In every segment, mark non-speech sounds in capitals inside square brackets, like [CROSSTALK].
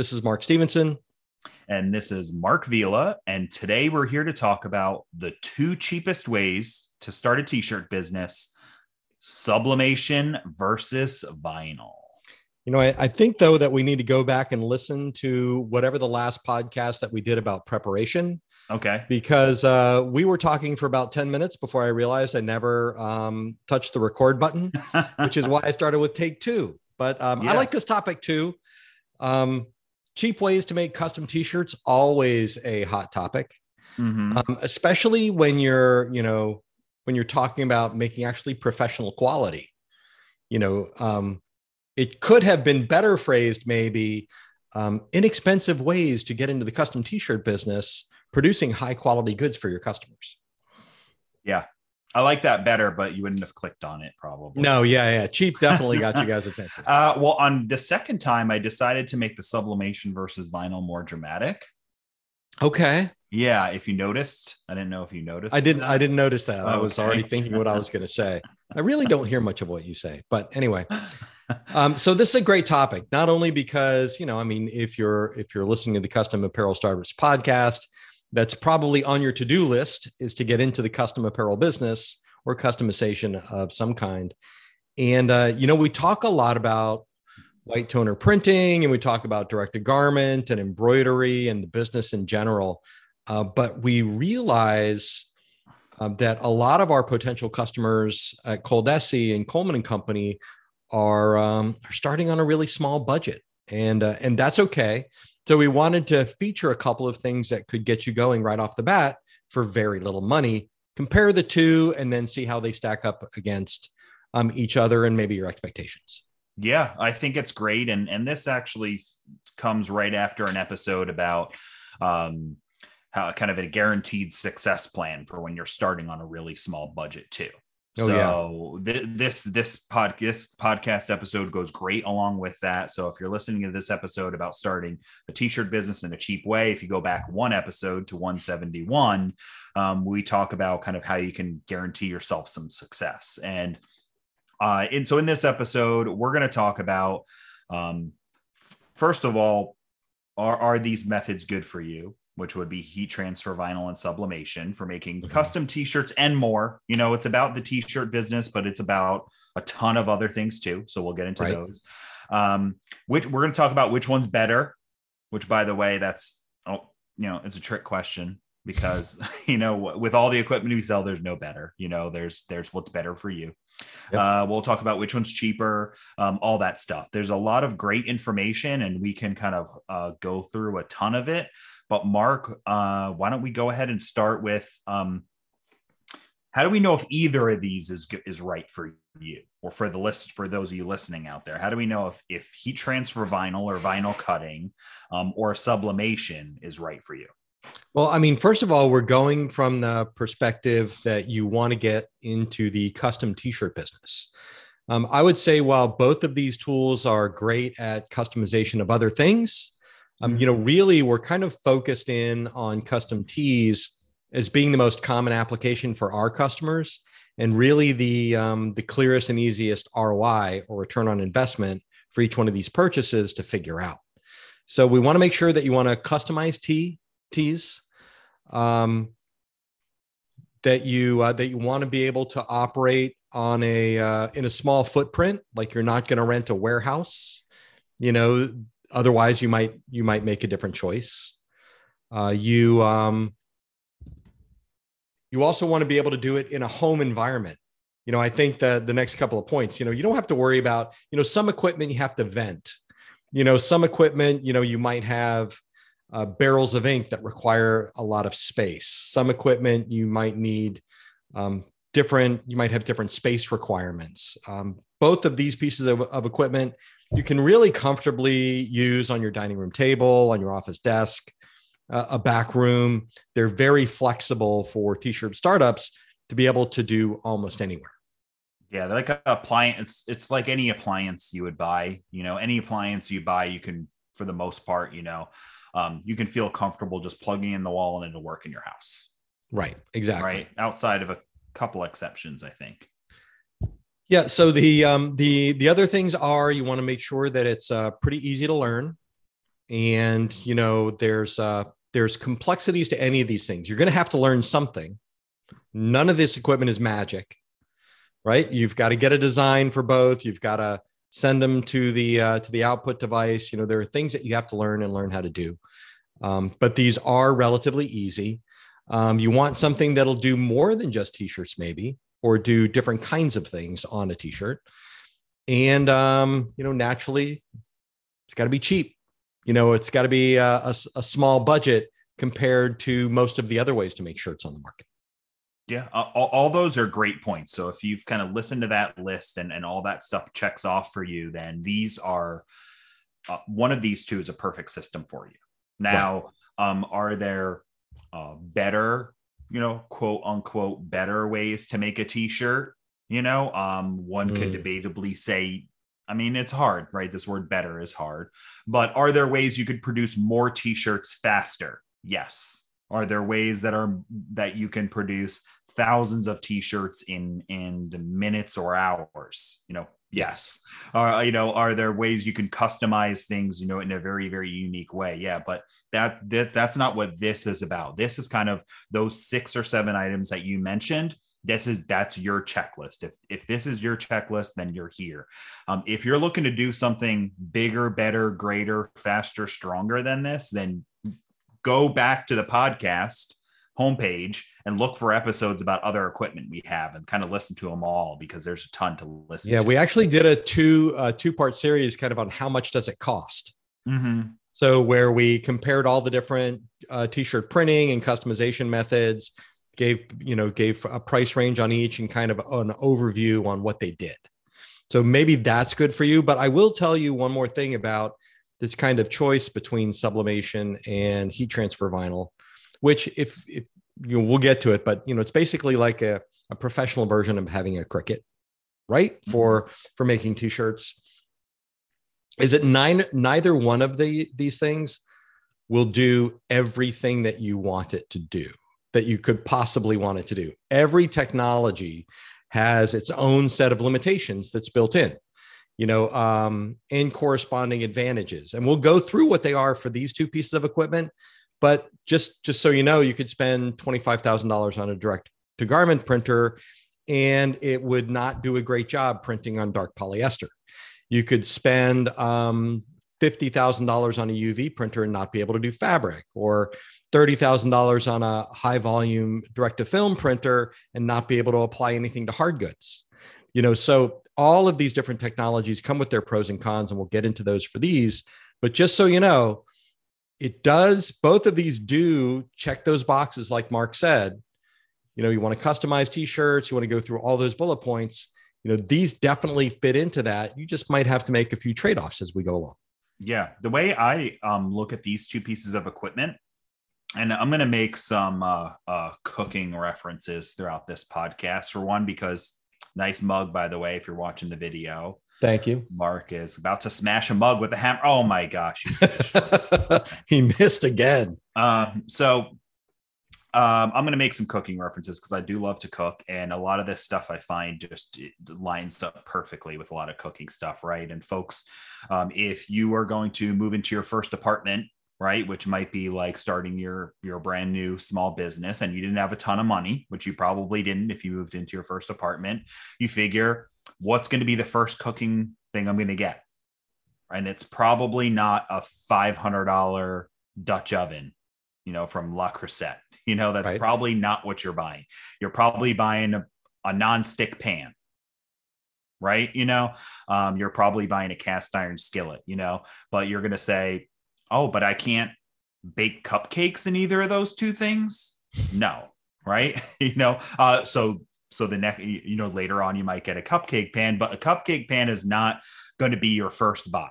This is Mark Stephenson. And this is Marc Vila. And today we're here to talk about the two cheapest ways to start a t shirt business sublimation versus vinyl. You know, I, I, think though that we need to go back and listen to whatever the last podcast that we did about preparation. Okay. Because uh, we were talking for about 10 minutes before I realized I never um, touched the record button, [LAUGHS] which is why I started with take two. But um, yeah. I like this topic too. Um, cheap ways to make custom t-shirts always a hot topic. Mm-hmm. um, especially when you're you know when you're talking about making actually professional quality. You know um, it could have been better phrased maybe um, inexpensive ways to get into the custom t-shirt business producing high quality goods for your customers. Yeah I like that better, but you wouldn't have clicked on it probably. No, yeah, yeah. Cheap definitely got you guys' attention. [LAUGHS] Uh, well, on the second time, I decided to make the sublimation versus vinyl more dramatic. Okay. Yeah, if you noticed, I didn't know if you noticed. I didn't. I didn't notice that. Okay. I was already thinking what I was going to say. [LAUGHS] I really don't hear much of what you say, but anyway. Um, so this is a great topic, not only because you know, I mean, if you're if you're listening to the Custom Apparel Startups podcast, that's probably on your to-do list is to get into the custom apparel business or customization of some kind. And uh, you know we talk a lot about white toner printing and we talk about direct to garment and embroidery and the business in general uh, but we realize um, that a lot of our potential customers at Coldesi and Colman and Company are, um, are starting on a really small budget, and uh, and that's okay so we wanted to feature a couple of things that could get you going right off the bat for very little money. Compare the two and then see how they stack up against um, each other and maybe your expectations. Yeah, I think it's great, and and this actually comes right after an episode about um, how kind of a guaranteed success plan for when you're starting on a really small budget too. Oh, so yeah. th- this this podcast podcast episode goes great along with that. So if you're listening to this episode about starting a t-shirt business in a cheap way, if you go back one episode to 171, um, we talk about kind of how you can guarantee yourself some success. And uh, and so in this episode, we're going to talk about um, f- first of all, are are these methods good for you? Which would be heat transfer vinyl and sublimation for making mm-hmm. custom t-shirts and more. You know, it's about the t-shirt business, but it's about a ton of other things too. So we'll get into right. those. Um, which we're going to talk about which one's better, which by the way, that's, oh, you know, it's a trick question because, [LAUGHS] you know, with all the equipment we sell, there's no better, you know, there's, there's what's better for you. Yep. Uh, we'll talk about which one's cheaper, um, all that stuff. There's a lot of great information and we can kind of uh, go through a ton of it. But Mark, uh, why don't we go ahead and start with um, how do we know if either of these is is right for you or for the list for those of you listening out there? How do we know if if heat transfer vinyl or vinyl cutting um, or sublimation is right for you? Well, I mean, first of all, we're going from the perspective that you want to get into the custom t-shirt business. Um, I would say while both of these tools are great at customization of other things, um, you know, really we're kind of focused in on custom tees as being the most common application for our customers and really the um, the clearest and easiest ROI or return on investment for each one of these purchases to figure out. So we want to make sure that you want to customize tee tees, um, that you uh, that you want to be able to operate on a uh, in a small footprint, like you're not going to rent a warehouse. You know, otherwise you might you might make a different choice. Uh, you um, you also want to be able to do it in a home environment. You know i think that the next couple of points you know you don't have to worry about you know some equipment you have to vent. You know some equipment you know you might have uh, barrels of ink that require a lot of space. Some equipment you might need um, different you might have different space requirements. Um, both of these pieces of, of equipment you can really comfortably use on your dining room table, on your office desk, uh, a back room. They're very flexible for t-shirt startups to be able to do almost anywhere. Yeah, they're like a appliance. It's, it's like any appliance you would buy. You know, any appliance you buy, you can, for the most part, you know, um, you can feel comfortable just plugging in the wall and it'll work in your house. Right. Exactly. Right. Outside of a couple exceptions, I think. Yeah. So the um, the the other things are you want to make sure that it's uh, pretty easy to learn, and you know there's uh, there's complexities to any of these things. You're going to have to learn something. None of this equipment is magic, right? You've got to get a design for both. You've got to send them to the uh, to the output device. You know there are things that you have to learn and learn how to do, um, but these are relatively easy. Um, you want something that'll do more than just t-shirts, maybe or do different kinds of things on a t-shirt. And um, you know naturally it's got to be cheap. You know it's got to be a, a, a, small budget compared to most of the other ways to make shirts on the market. Yeah all, all those are great points. So if you've kind of listened to that list and, and all that stuff checks off for you then these are uh, one of these two is a perfect system for you. Now right. um, are there uh, better you know, quote unquote, better ways to make a t-shirt. You know, um, one mm. could debatably say, I mean, it's hard, right? This word better is hard, but are there ways you could produce more t-shirts faster? Yes. Are there ways that are that you can produce thousands of t-shirts in in minutes or hours? You know, yes. Uh, you know are there ways you can customize things you know in a very very unique way? Yeah but that, that that's not what this is about. This is kind of those six or seven items that you mentioned. This is that's your checklist. If if this is your checklist then you're here. Um, if you're looking to do something bigger better greater faster stronger than this then go back to the podcast homepage and look for episodes about other equipment we have and kind of listen to them all because there's a ton to listen yeah to. we actually did a two uh, two part series kind of on how much does it cost mm-hmm. so where we compared all the different uh, t-shirt printing and customization methods gave you know gave a price range on each and kind of an overview on what they did so maybe that's good for you but i will tell you one more thing about this kind of choice between sublimation and heat transfer vinyl which if if you know, we'll get to it, but you know, it's basically like a, a professional version of having a Cricut, right? Mm-hmm. For for making t-shirts. Is it nine neither one of the these things will do everything that you want it to do, that you could possibly want it to do. Every technology has its own set of limitations that's built in you know, um, and corresponding advantages. And we'll go through what they are for these two pieces of equipment. But just just so you know, you could spend twenty five thousand dollars on a direct to garment printer, and it would not do a great job printing on dark polyester. You could spend um, fifty thousand dollars on a UV printer and not be able to do fabric, or thirty thousand dollars on a high volume direct to film printer and not be able to apply anything to hard goods. You know, so all of these different technologies come with their pros and cons, and we'll get into those for these. But just so you know, it does both of these do check those boxes like mark said. You know you want to customize t-shirts you want to go through all those bullet points. You know these definitely fit into that. You just might have to make a few trade-offs as we go along. Yeah the way i um, look at these two pieces of equipment and i'm going to make some uh, uh, cooking references throughout this podcast. For one because nice mug by the way if you're watching the video Thank you. Mark is about to smash a mug with a hammer. Oh my gosh. [LAUGHS] he missed again. Um, so um, I'm going to make some cooking references because I do love to cook. And a lot of this stuff I find just lines up perfectly with a lot of cooking stuff. Right. And folks, um, if you are going to move into your first apartment, right which might be like starting your your brand new small business and you didn't have a ton of money which you probably didn't if you moved into your first apartment you figure what's going to be the first cooking thing I'm going to get? And it's probably not a $500 Dutch oven, you know, from Le Creuset. [LAUGHS] You know, that's right. probably not what you're buying. You're probably buying a, a non-stick pan, right? You know, um, you're probably buying a cast iron skillet, you know, but you're going to say, oh, but I can't bake cupcakes in either of those two things. No, right? [LAUGHS] you know, uh, so so the next you know later on you might get a cupcake pan but a cupcake pan is not going to be your first buy.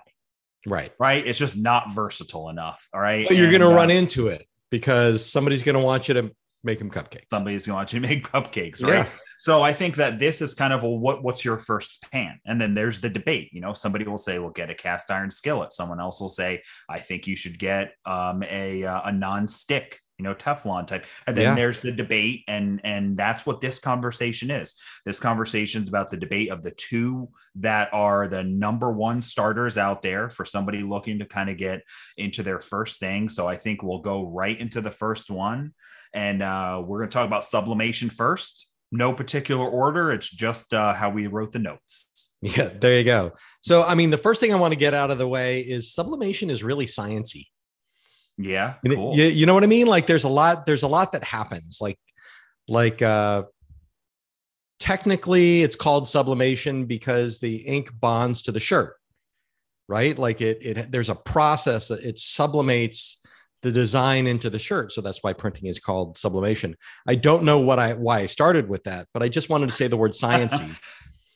Right. Right. It's just not versatile enough. All right. But you're going to uh, run into it because somebody's going to want you to make them cupcakes. somebody's going to want you to make [LAUGHS] cupcakes. Right. Yeah. So I think that this is kind of a what what's your first pan? And then there's the debate. You know, somebody will say, "Well, get a cast iron skillet." Someone else will say, "I think you should get um, a uh, a non-stick, you know, Teflon type." And then Yeah. there's the debate, and and that's what this conversation is. This conversation is about the debate of the two that are the number one starters out there for somebody looking to kind of get into their first thing. So I think we'll go right into the first one, and uh, we're going to talk about sublimation first no particular order. It's just uh, how we wrote the notes. Yeah, there you go. So, I mean, the first thing I want to get out of the way is sublimation is really sciency. Yeah, You- cool. You, you know what I mean? Like there's a lot, there's a lot that happens. Like, like uh technically it's called sublimation because the ink bonds to the shirt, right? Like it it there's a process that it sublimates the design into the shirt. So that's why printing is called sublimation. I don't know what I why I started with that, but I just wanted to say the word sciency. [LAUGHS]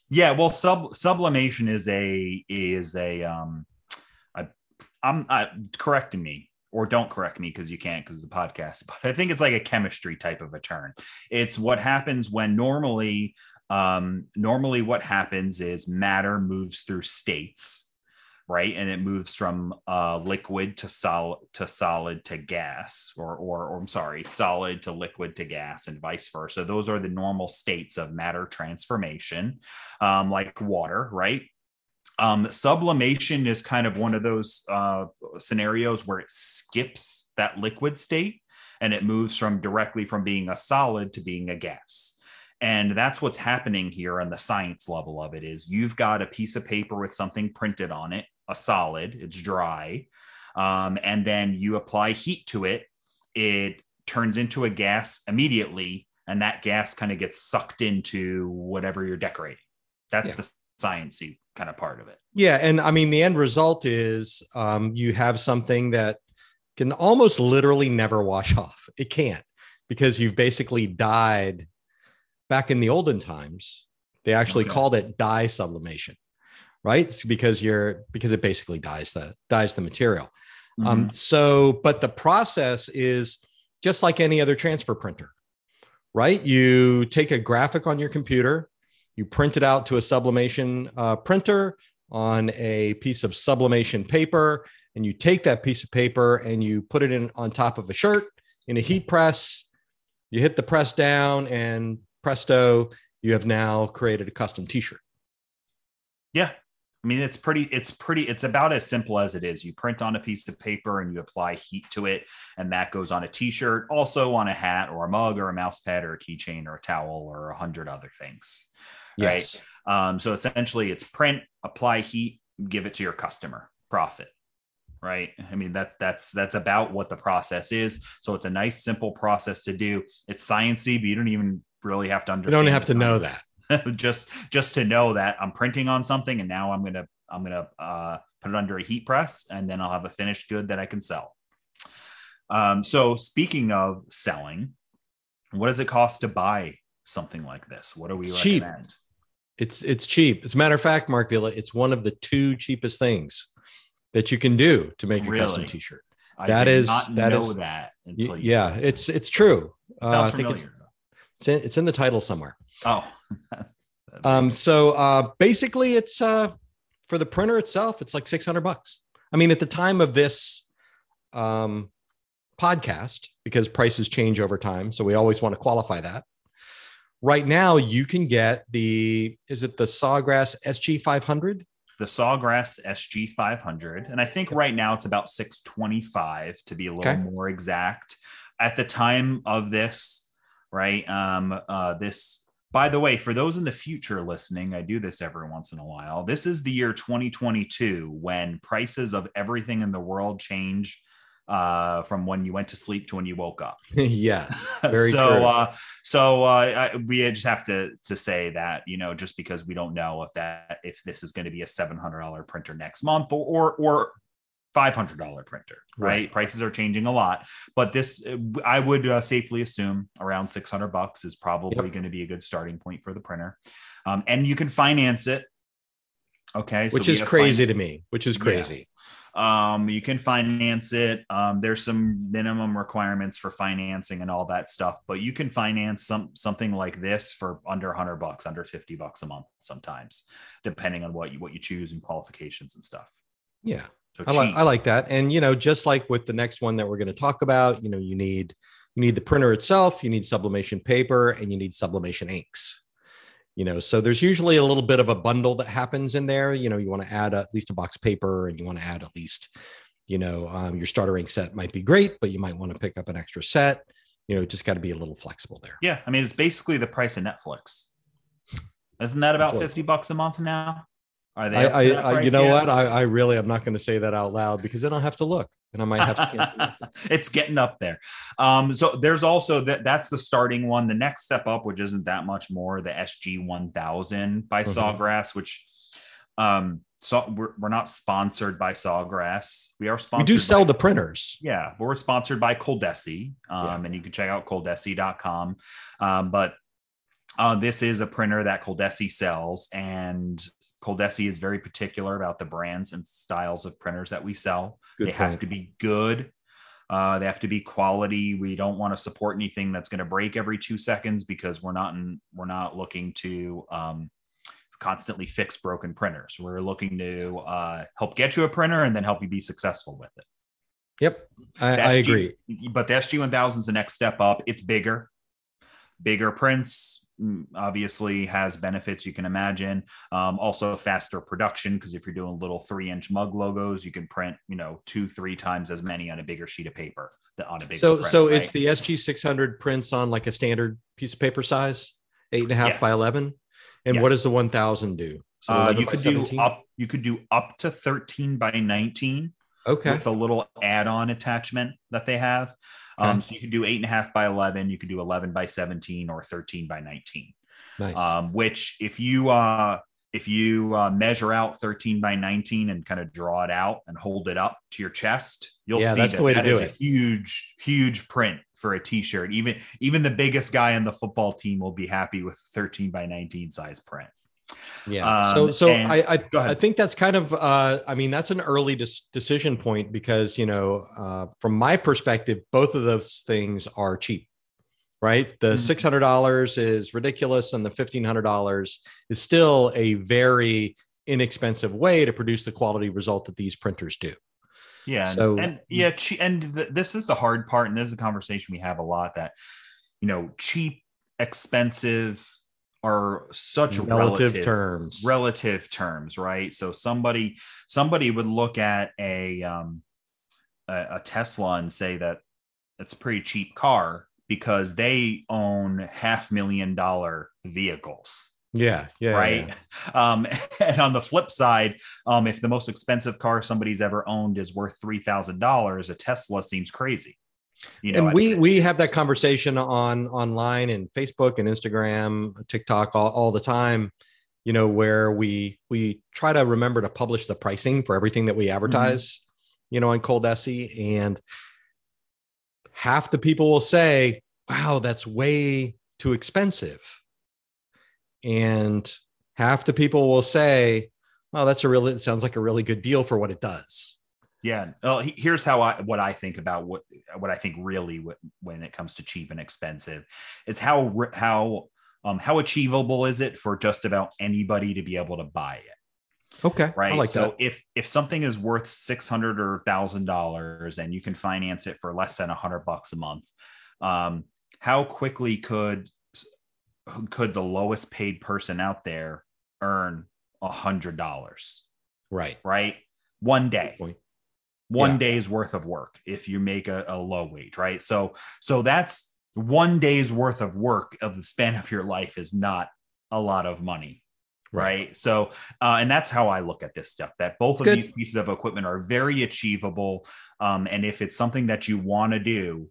Yeah, well, sub sublimation is a is a um, I, I'm I, correcting me or don't correct me because you can't because the podcast. [LAUGHS] But I think it's like a chemistry type of a turn. It's what happens when normally um, normally what happens is matter moves through states right and it moves from uh, liquid to solid to solid to gas or, or or i'm sorry solid to liquid to gas and vice versa those are the normal states of matter transformation um, like water right um, sublimation is kind of one of those uh, scenarios where it skips that liquid state and it moves from directly from being a solid to being a gas. And that's what's happening here on the science level of it is you've got a piece of paper with something printed on it a solid it's dry. Um, and then you apply heat to it it turns into a gas immediately and that gas kind of gets sucked into whatever you're decorating. That's Yeah. the sciencey kind of part of it Yeah, and I mean the end result is um, you have something that can almost literally never wash [LAUGHS] off. It can't because you've basically dyed. Back in the olden times, they actually Okay. called it dye sublimation, right? It's because you're because it basically dyes the dyes the material. Mm-hmm. Um, so, but the process is just like any other transfer printer, right? You take a graphic on your computer, you print it out to a sublimation uh, printer on a piece of sublimation paper, and you take that piece of paper and you put it in on top of a shirt in a heat press. You hit the press down, and presto, you have now created a custom T-shirt. Yeah. I mean, it's pretty, it's pretty, it's about as simple as it is. You print on a piece of paper and you apply heat to it, and that goes on a t shirt, also on a hat or a mug or a mouse pad or a keychain or a towel or a hundred other things. Right. Yes. Um, so essentially, it's print, apply heat, give it to your customer, profit. Right. I mean, that's that's that's about what the process is. So it's a nice, simple process to do. It's sciencey, but you don't even really have to understand. You don't have to know that. [LAUGHS] just just to know that I'm printing on something and now I'm gonna I'm gonna uh, put it under a heat press and then I'll have a finished good that I can sell. Um, so speaking of selling, what does it cost to buy something like this? What do we It's cheap. It's it's cheap. As a matter of fact, Marc Vila, it's one of the two cheapest things that you can do to make a custom T-shirt. I That is- not that know is- that until yeah, it's it's true. it. Uh, sounds I think familiar. it's it's in, it's in the title somewhere. oh, [LAUGHS] Um, so uh, basically, it's uh, for the printer itself, it's like six hundred bucks. I mean, at the time of this um, podcast, because prices change over time, so we always want to qualify that. Right now, you can get the is it the Sawgrass SG five hundred? the Sawgrass SG 500. And I think right now it's about 625 to be a little Okay. more exact. At the time of this, right? Um, uh, this, by the way, for those in the future listening, I do this every once in a while. This is the year 2022 when prices of everything in the world change uh, from when you went to sleep to when you woke up [LAUGHS] yes, [LAUGHS] very so true. uh so uh I, we just have to to say that you know just because we don't know if that if this is going to be a $700 printer next month or or, or $500 printer right? Right. prices are changing a lot but this i would uh, safely assume around 600 bucks is probably Yep. going to be a good starting point for the printer um, and you can finance it Okay. which is crazy to me, which is crazy. Um, you can finance it. Um, there's some minimum requirements for financing and all that stuff, but you can finance some something like this for under 100 bucks, under 50 bucks a month sometimes, depending on what you what you choose and qualifications and stuff. Yeah. So I like I like that. And you know, just like with the next one that we're going to talk about, you know, you need you need the printer itself, you need sublimation paper, and you need sublimation inks you know so there's usually a little bit of a bundle that happens in there. You know you want to add a, at least a box paper and you want to add at least you know um, your starter ink set might be great but you might want to pick up an extra set. You know just got to be a little flexible there. Yeah i mean it's basically the price of netflix. Isn't that about 50 bucks a month now are they? I, I, I you know yet? what? I, I really am not going to say that out loud because then I'll have to look and I might have to. [LAUGHS] it's getting up there. Um, so there's also that. That's the starting one. The next step up, which isn't that much more, the SG 1000 by mm-hmm. Sawgrass, which um, so we're, we're not sponsored by Sawgrass. We are sponsored. We do sell by, the printers. Yeah, but we're sponsored by Coldesi, um, yeah. and you can check out coldesi.com. Um, but uh, this is a printer that Coldesi sells, and Coldesi is very particular about the brands and styles of printers that we sell. Good they point. have to be good. Uh, they have to be quality. We don't want to support anything that's going to break every two seconds because we're not in, we're not looking to um, constantly fix broken printers. We're looking to uh, help get you a printer and then help you be successful with it. Yep, I, I agree. But the SG1000 is the next step up. It's bigger, bigger prints, obviously has benefits you can imagine um, also faster production because if you're doing little three inch mug logos you can print you know two three times as many on a bigger sheet of paper on a big so print, so right? it's the sg600 prints on like a standard piece of paper size eight and a half yeah. by 11 and yes. what does the 1000 do so uh, you could 17? do up you could do up to 13 by 19 okay with a little add-on attachment that they have um, so you could do eight and a half by 11, you could do 11 by 17 or 13 by 19. Nice. Um, which if you, uh, if you uh, measure out 13 by 19 and kind of draw it out and hold it up to your chest, you'll yeah, see that's that, the way that to do it. huge, huge print for a t-shirt. Even even the biggest guy on the football team will be happy with 13 by 19 size print. Yeah. Um, so so I I, I, think that's kind of uh, I mean that's an early dis- decision point because you know uh, from my perspective both of those things are cheap. Right, the mm-hmm. six hundred dollars is ridiculous, and the fifteen hundred dollars is still a very inexpensive way to produce the quality result that these printers do. Yeah, so and yeah, and th- this is the hard part, and this is a conversation we have a lot that you know cheap, expensive, are such relative, relative, terms. relative terms right? So somebody somebody would look at a um a, a tesla and say that it's a pretty cheap car because they own half million dollar vehicles yeah yeah right? Yeah. [LAUGHS] um [LAUGHS] and on the flip side um if the most expensive car somebody's ever owned is worth $3000 a tesla seems crazy you know, and we we have that conversation on online and Facebook and Instagram, TikTok all, all the time. You know, where we we try to remember to publish the pricing for everything that we mm-hmm. advertise. Mm-hmm. You know, on Coldesi, and half the people will say, "Wow, that's way too expensive," and half the people will say, "Well, that's a really it sounds like a really good deal for what it does." Yeah. Well, here's how I what I think about what what I think really when it comes to cheap and expensive is how how um how achievable is it for just about anybody to be able to buy it. Okay. Right. Like so that. if if something is worth six hundred or thousand dollars and you can finance it for less than a hundred bucks a month, um, how quickly could could the lowest paid person out there earn a hundred dollars? Right. Right. One day one yeah. day's worth of work if you make a, a low wage, right? So so that's one day's worth of work of the span [LAUGHS] of your life is not a lot of money right, so uh, and that's how i look at this stuff that both of Good. these pieces of equipment are very achievable um, and if it's something that you want to do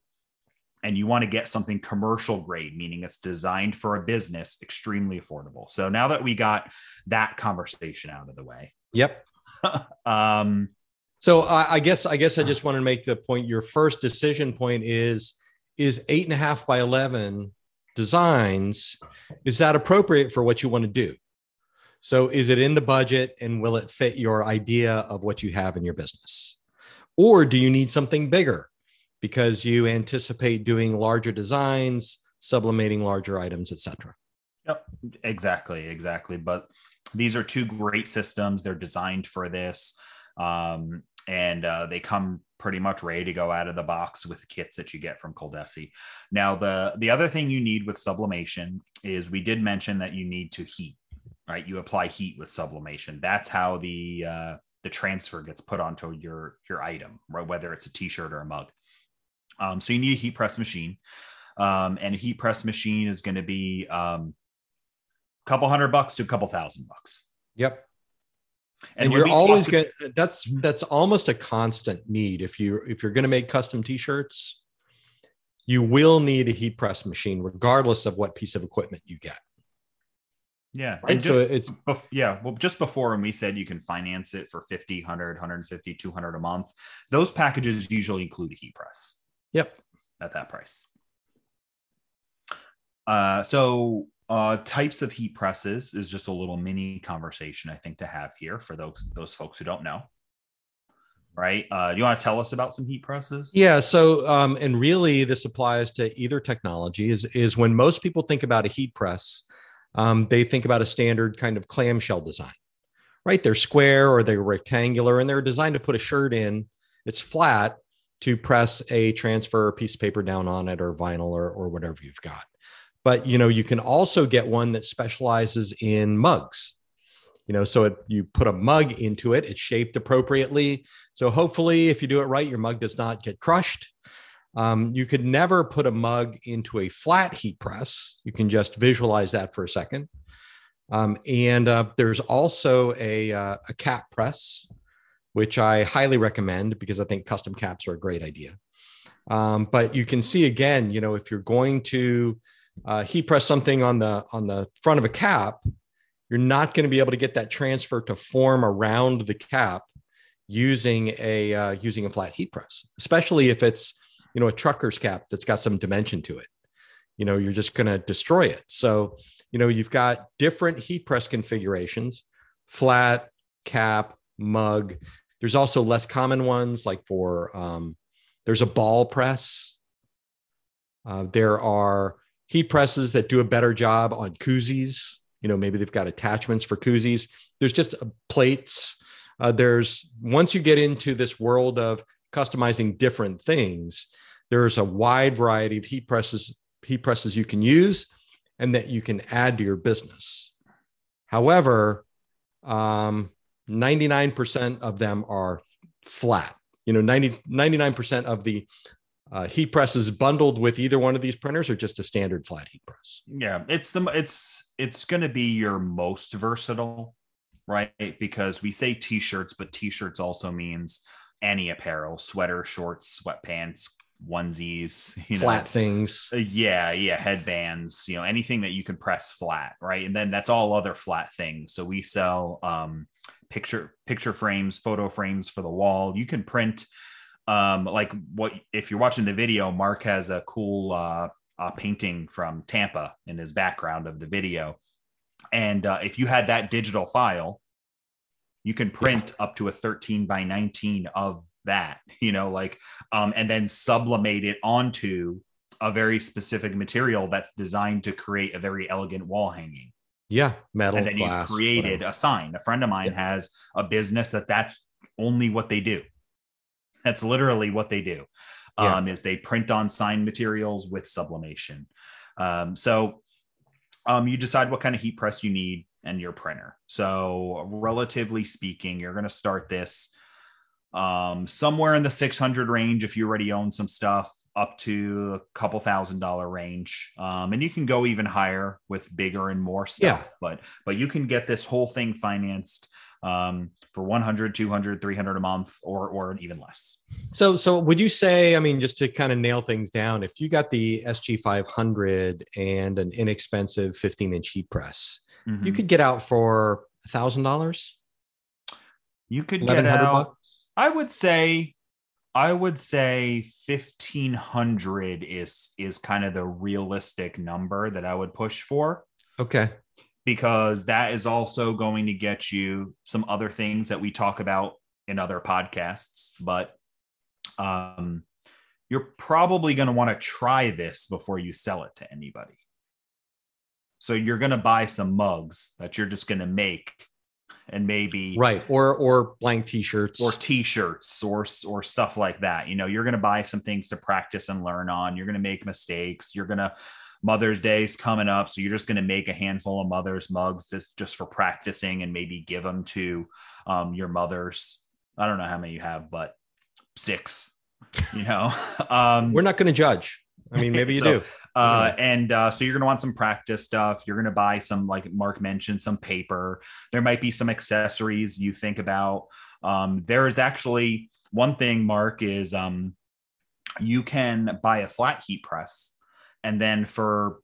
and you want to get something commercial grade meaning it's designed for a business extremely affordable so now that we got that conversation out of the way yep [LAUGHS] um so I, I guess I guess I just want to make the point. Your first decision point is is eight and a half by eleven designs. Is that appropriate for what you want to do? So is it in the budget and will it fit your idea of what you have in your business? Or do you need something bigger because you anticipate doing larger designs, sublimating larger items, etc.? Yep, exactly, exactly. But these are two great systems. They're designed for this. Um, and uh, they come pretty much ready to go out of the box with the kits that you get from Coldesi. Now, the the other thing you need with sublimation is we did mention that you need to heat, right? You apply heat with sublimation. That's how the uh, the transfer gets put onto your your item, right? Whether it's a t-shirt or a mug. Um, so you need a heat press machine, um, and a heat press machine is going to be um, a couple hundred bucks to a couple thousand bucks. Yep and, and you're always going that's mm-hmm. that's almost a constant need. If you if you're going to make custom t-shirts you will need a heat press machine regardless of what piece of equipment you get. Yeah right just, so it's yeah well just before when we said you can finance it for 50 100 150 200 a month those packages usually include a heat press. Yep. At that price. Uh so uh, types of heat presses is just a little mini conversation I think to have here for those those folks who don't know. Right? Uh, you want to tell us about some heat presses? Yeah. So, um, and really, this applies to either technology. Is is when most people think about a heat press, um, they think about a standard kind of clamshell design, right? They're square or they're rectangular, and they're designed to put a shirt in. It's flat to press a transfer piece of paper down on it or vinyl or, or whatever you've got but you know you can also get one that specializes in mugs. You know so it, you put a mug into it it's shaped appropriately. So hopefully if you do it right your mug does not get crushed. Um, you could never put a mug into a flat heat press. You can just visualize that for a second. Um, and uh, there's also a, uh, a cap press which i highly recommend because i think custom caps are a great idea. Um, but you can see again you know if you're going to uh, heat press something on the on the front of a cap, you're not going to be able to get that transfer to form around the cap using a uh, using a flat heat press, especially if it's you know a trucker's cap that's got some dimension to it. You know, you're just going to destroy it. So you know you've got different heat press configurations: flat, cap, mug. There's also less common ones like for um, there's a ball press. Uh, there are heat presses that do a better job on koozies. You know, maybe they've got attachments for koozies. There's just uh, plates. Uh, there's once you get into this world of customizing different things, there's a wide variety of heat presses, heat presses you can use and that you can add to your business. However, um, 99% of them are flat. You know, 90, 99% of the uh, heat presses bundled with either one of these printers or just a standard flat heat press. Yeah it's the it's it's going to be your most versatile right? Because we say t-shirts but t-shirts also means any apparel sweater shorts sweatpants onesies [LAUGHS] you know, flat things. Uh, yeah yeah headbands you know anything that you can press flat right? And then that's all other flat things. So we sell um picture picture frames photo frames for the wall. You can print um, like what if you're watching the video, Mark has a cool uh, uh, painting from Tampa in his background of the video, and uh, if you had that digital file, you can print yeah. up to a 13 by 19 of that, you know, like, um, and then sublimate it onto a very specific material that's designed to create a very elegant wall hanging. Yeah, metal. And then glass, you've created whatever. a sign. A friend of mine yeah. has a business that that's only what they do. That's literally what they do. Yeah. Um, is they print on sign materials with sublimation. Um, so um, you decide what kind of heat press you need and your printer. So relatively speaking, you're going to start this um, somewhere in the 600 range if you already own some stuff up to a couple thousand dollar range um, and you can go even higher with bigger and more stuff yeah. but but you can get this whole thing financed um, for 100 200 300 a month or or even less so so would you say i mean just to kind of nail things down if you got the sg500 and an inexpensive 15 inch heat press mm-hmm. you could get out for a thousand dollars you could get out bucks? i would say i would say 1500 is is kind of the realistic number that i would push for okay because that is also going to get you some other things that we talk about in other podcasts. But um, you're probably going to want to try this before you sell it to anybody. So you're going to buy some mugs that you're just going to make and maybe right or or blank t-shirts or t-shirts or or stuff like that you know you're going to buy some things to practice and learn on you're going to make mistakes you're going to mother's day's coming up so you're just going to make a handful of mother's mugs just just for practicing and maybe give them to um, your mother's i don't know how many you have but six you know [LAUGHS] um, we're not going to judge i mean maybe [LAUGHS] you so, do uh, and uh, so you're going to want some practice stuff. You're going to buy some, like Mark mentioned, some paper. There might be some accessories you think about. Um, there is actually one thing, Mark, is um, you can buy a flat heat press, and then for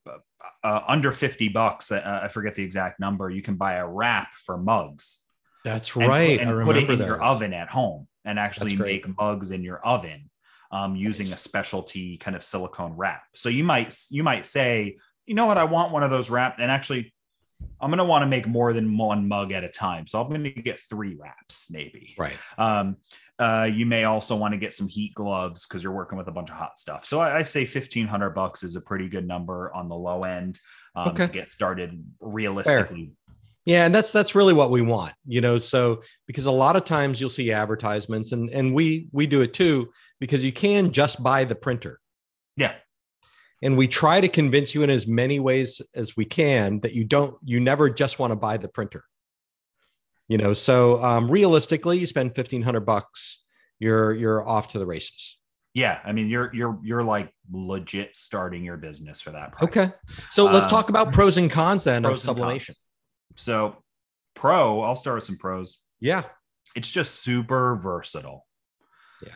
uh, under 50 bucks, uh, I forget the exact number, you can buy a wrap for mugs. That's right. And, and put it in those. your oven at home and actually make mugs in your oven um, using nice. a specialty kind of silicone wrap. So you might you might say, you know what, I want one of those wrapped, and actually, I'm going to want to make more than one mug at a time. So I'm going to get three wraps, maybe. Right. Um, uh, you may also want to get some heat gloves because you're working with a bunch of hot stuff. So I, I say 1500 bucks is a pretty good number on the low end um, okay. to get started realistically. Fair. Yeah, and that's that's really what we want, you know. So because a lot of times you'll see advertisements, and and we we do it too because you can just buy the printer. Yeah. And we try to convince you in as many ways as we can that you don't, you never just want to buy the printer. You know, so um, realistically, you spend fifteen hundred bucks, you're you're off to the races. Yeah, I mean, you're you're you're like legit starting your business for that. Price. Okay, so let's um, talk about pros and cons then of sublimation. So, pro, I'll start with some pros. Yeah, it's just super versatile. Yeah,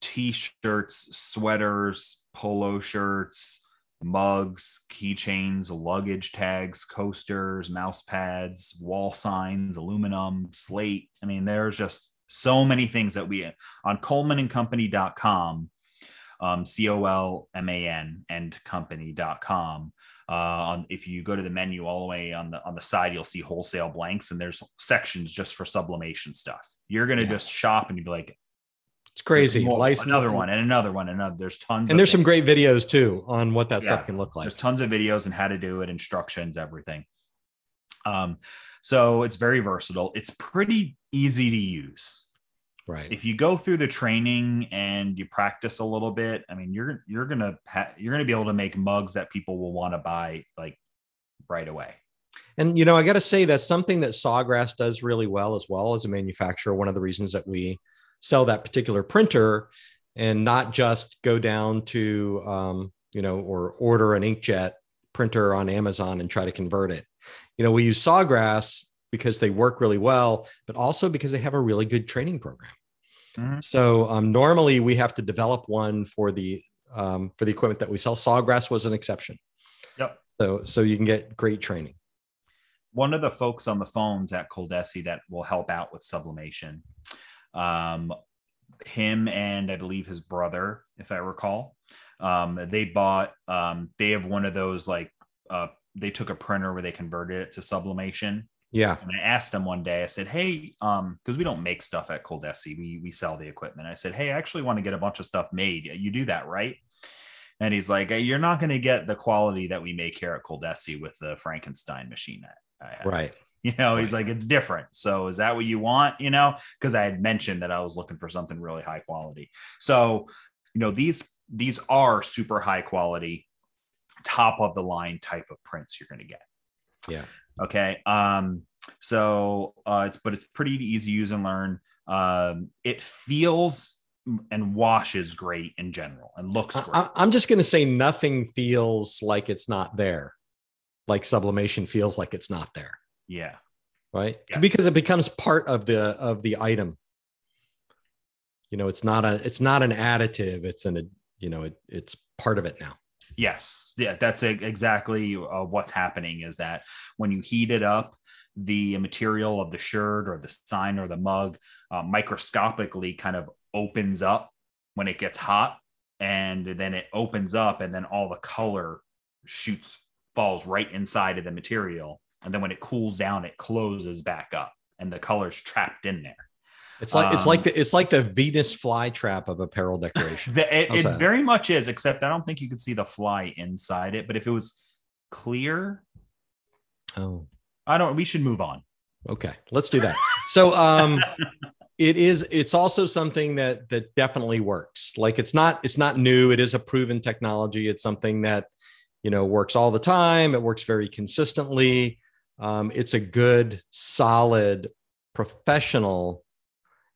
t-shirts, sweaters, polo shirts, mugs, keychains, luggage tags, coasters, mouse pads, wall signs, aluminum, slate. I mean, there's just so many things that we on colmanandcompany.com, um, C-O-L-M-A-N and company.com. Uh, on, if you go to the menu all the way on the on the side, you'll see wholesale blanks, and there's sections just for sublimation stuff. You're gonna yeah. just shop and you'd be like, it's crazy. More, another one and another one and another. There's tons. And there's some great videos too on what that yeah. stuff can look like. There's tons of videos and how to do it, instructions, everything. Um, so it's very versatile. It's pretty easy to use. Right. If you go through the training and you practice a little bit, I mean, you're you're gonna ha- you're gonna be able to make mugs that people will want to buy like right away. And you know, I got to say that's something that Sawgrass does really well as well as a manufacturer. One of the reasons that we sell that particular printer and not just go down to um, you know or order an inkjet printer on amazon and try to convert it. You know we use sawgrass because they work really well but also because they have a really good training program. Mm-hmm. so um, normally we have to develop one for the um, for the equipment that we sell. Sawgrass was an exception. Yep. So so you can get great training. One of the folks on the phones at Coldesi that will help out with sublimation um, him and I believe his brother, if I recall, um, they bought. Um, they have one of those like uh, they took a printer where they converted it to sublimation. Yeah. And I asked him one day, I said, Hey, um, because we don't make stuff at Coldesi, we we sell the equipment. I said, Hey, I actually want to get a bunch of stuff made. You do that, right? And he's like, You're not going to get the quality that we make here at Coldesi with the Frankenstein machine. Right. [LAUGHS] You know, right. he's like, it's different. So is that what you want? You know, because I had mentioned that I was looking for something really high quality. So, you know, these these are super high quality, top of the line type of prints you're going to get. Yeah. Okay. Um, so uh it's but it's pretty easy to use and learn. Um, it feels and washes great in general and looks great. I, I'm just going to say nothing feels like it's not there. Like sublimation feels like it's not there. Yeah. Right. Yes. Because it becomes part of the of the item. You know, it's not a it's not an additive. It's an you know it, it's part of it now. Yes. Yeah. That's exactly uh, what's happening. Is that when you heat it up, the material of the shirt or the sign or the mug uh, microscopically kind of opens up when it gets hot and then it opens up and then all the color shoots falls right inside of the material and then when it cools down, it closes back up, and the color's trapped in there. It's like um, it's like the it's like the Venus flytrap of apparel decoration. [LAUGHS] the, it, it very much is, except I don't think you could see the fly inside it. But if it was clear, oh, I don't. We should move on. Okay, let's do that. So, um, [LAUGHS] it is. It's also something that that definitely works. Like it's not. It's not new. It is a proven technology. It's something that you know works all the time. It works very consistently. Um, it's a good, solid, professional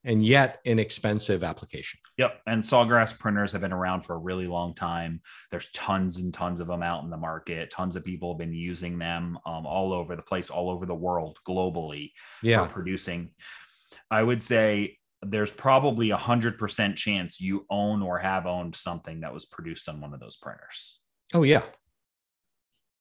and yet inexpensive application. Yep. And sawgrass printers have been around for a really long time. There's tons and tons of them out in the market. Tons of people have been using them um, all over the place, all over the world, globally. Yeah. producing. I would say there's probably a hundred percent chance you own or have owned something that was produced on one of those printers. Oh yeah.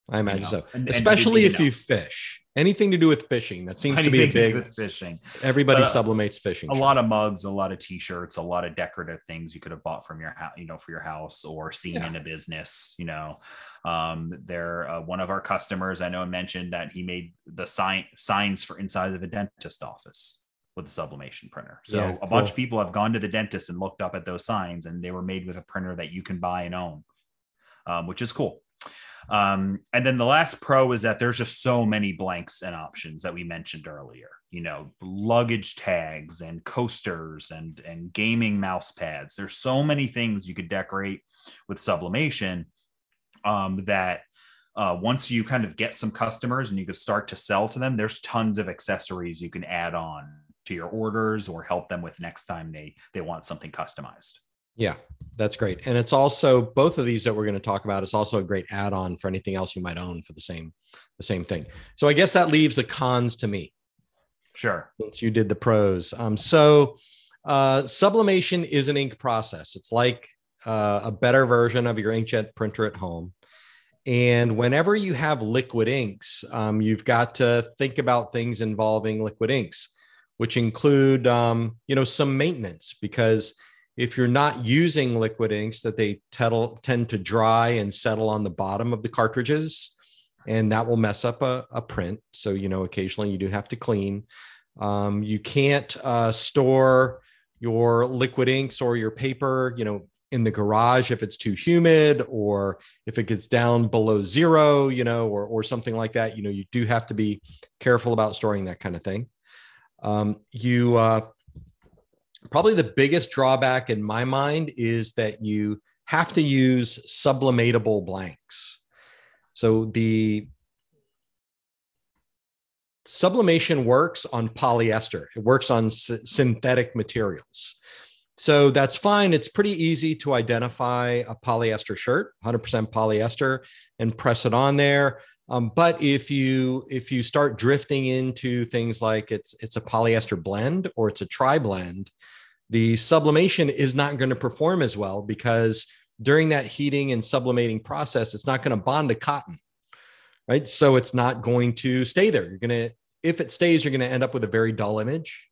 I imagine you know, so. And, Especially and if know. you fish. Anything to do with fishing. That seems Anything to be a big with fishing. Everybody but, uh, sublimates fishing. A lot of mugs, a lot of t-shirts, a lot of decorative things you could have bought from your house, you know, for your house or seen yeah. in a business, you know. Um, there uh, one of our customers I know mentioned that he made the sign signs for inside of a dentist office with a sublimation printer. So yeah, a cool. bunch of people have gone to the dentist and looked up at those signs and they were made with a printer that you can buy and own. Um, which is cool. Um, and then the last pro is that there's just so many blanks and options that we mentioned earlier. You know, luggage tags and coasters and and gaming mouse pads. There's so many things you could decorate with sublimation um, that uh, once you kind of get some customers and you can start to sell to them, there's tons of accessories you can add on to your orders or help them with next time they they want something customized. Yeah, that's great. And it's also both of these that we're going to talk about is also a great add-on for anything else you might own for the same the same thing. So I guess that leaves the cons to me. Sure. Since you did the pros. Um, so uh, sublimation is an ink process. It's like uh, a better version of your inkjet printer at home. And whenever you have liquid inks, um, you've got to think about things involving liquid inks, which include, um, you know, some maintenance because if you're not using liquid inks that they tettle, tend to dry and settle on the bottom of the cartridges and that will mess up a, a print. So you know occasionally you do have to clean. Um, you can't uh, store your liquid inks or your paper you know in the garage if it's too humid or if it gets down below zero you know or, or something like that. You know you do have to be careful about storing that kind of thing. Um, you uh, probably the biggest drawback in my mind is that you have to use sublimatable blanks. So the sublimation works on polyester, it works on s- synthetic materials. So that's fine. It's pretty easy to identify a polyester shirt, 100% polyester, and press it on there. Um, but if you if you start drifting into things like it's it's a polyester blend or it's a tri blend, the sublimation is not going to perform as well because during that heating and sublimating process, it's not going to bond to cotton, right? So it's not going to stay there. You're going to, if it stays, you're going to end up with a very dull image.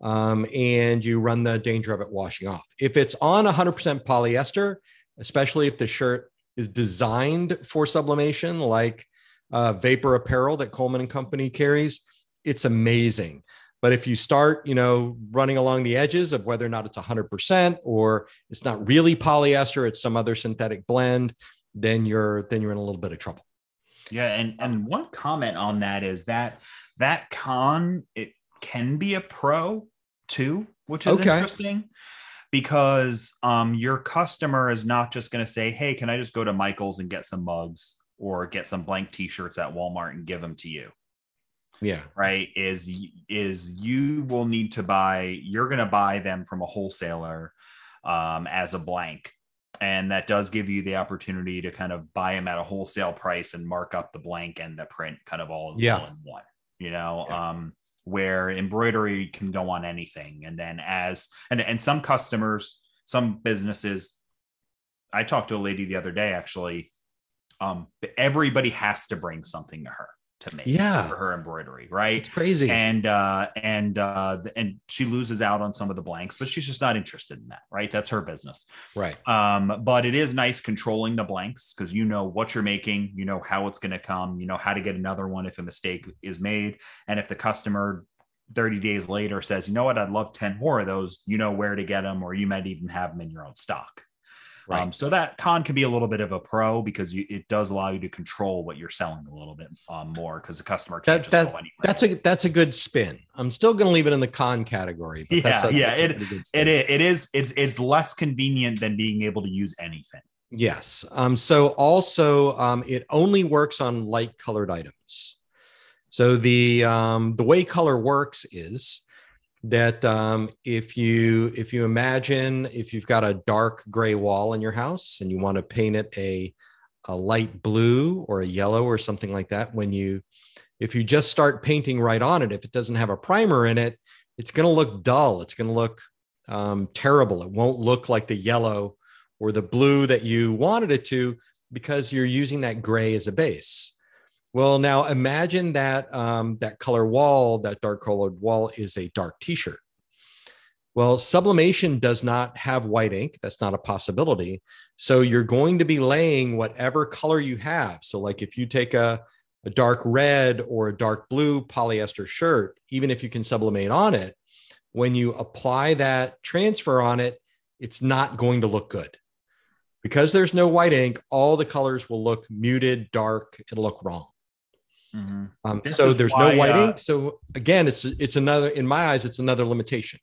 Um, and you run the danger of it washing off. If it's on 100% polyester, especially if the shirt is designed for sublimation, like uh, Vapor Apparel that Colman and Company carries, it's amazing. But if you start, you know, running along the edges of whether or not it's 100% or it's not really polyester, it's some other synthetic blend, then you're then you're in a little bit of trouble. Yeah, and and one comment on that is that that con it can be a pro too, which is okay. interesting because um, your customer is not just going to say, "Hey, can I just go to Michael's and get some mugs or get some blank T-shirts at Walmart and give them to you?" Yeah right is is you will need to buy you're going to buy them from a wholesaler um, as a blank and that does give you the opportunity to kind of buy them at a wholesale price and mark up the blank and the print kind of all, yeah. all in one you know yeah. um, where embroidery can go on anything and then as and, and some customers some businesses i talked to a lady the other day actually um, everybody has to bring something to her to make Yeah. for her embroidery, right? It's crazy. and uh and uh and she loses out on some of the blanks but she's just not interested in that right that's her business right. um but it is nice controlling the blanks because you know what you're making you know how it's going to come you know how to get another one if a mistake is made and if the customer 30 days later says you know what i'd love 10 more of those you know where to get them or you might even have them in your own stock Right. um, so that con can be a little bit of a pro because you, it does allow you to control what you're selling a little bit um, more because the customer can't That- just that- go anywhere. That's a that's a good spin. I'm still going to leave it in the con category. But that's Yeah, a, yeah, that's it- pretty good spin. It is, it is it's it's less convenient than being able to use anything. Yes. Um, so also, um, it only works on light colored items. So the um, the way color works is that um, if you if you imagine if you've got a dark gray wall in your house and you want to paint it a a light blue or a yellow or something like that, when you if you just start painting right on it, if it doesn't have a primer in it, it's going to look dull. It's going to look um, terrible. It won't look like the yellow or the blue that you wanted it to because you're using that gray as a base. Well, now imagine that um, that color wall, that dark colored wall, is a dark T-shirt. Well, sublimation does not have white ink. That's not a possibility. So you're going to be laying whatever color you have. So, like if you take a, a dark red or a dark blue polyester shirt, even if you can sublimate on it, when you apply that transfer on it, it's not going to look good because there's no white ink. All the colors will look muted, dark. It'll look wrong. Um, so there's why, no white uh, ink. So again, it's it's another in my eyes, it's another limitation.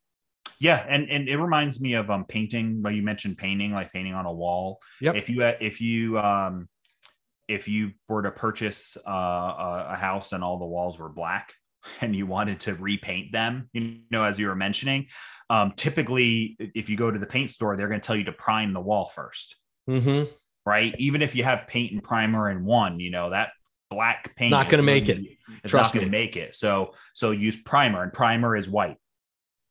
Yeah, and and it reminds me of um painting. But you mentioned painting, like painting on a wall. Yep. If you if you um if you were to purchase uh, a, a house and all the walls were black [LAUGHS] and you wanted to repaint them, you know, as you were mentioning, um, typically if you go to the paint store, they're going to tell you to prime the wall first. Mm-hmm. right? Even if you have paint and primer in one, you know that black paint Not gonna make it. It's Trust not going to make it. So so use primer, and primer is white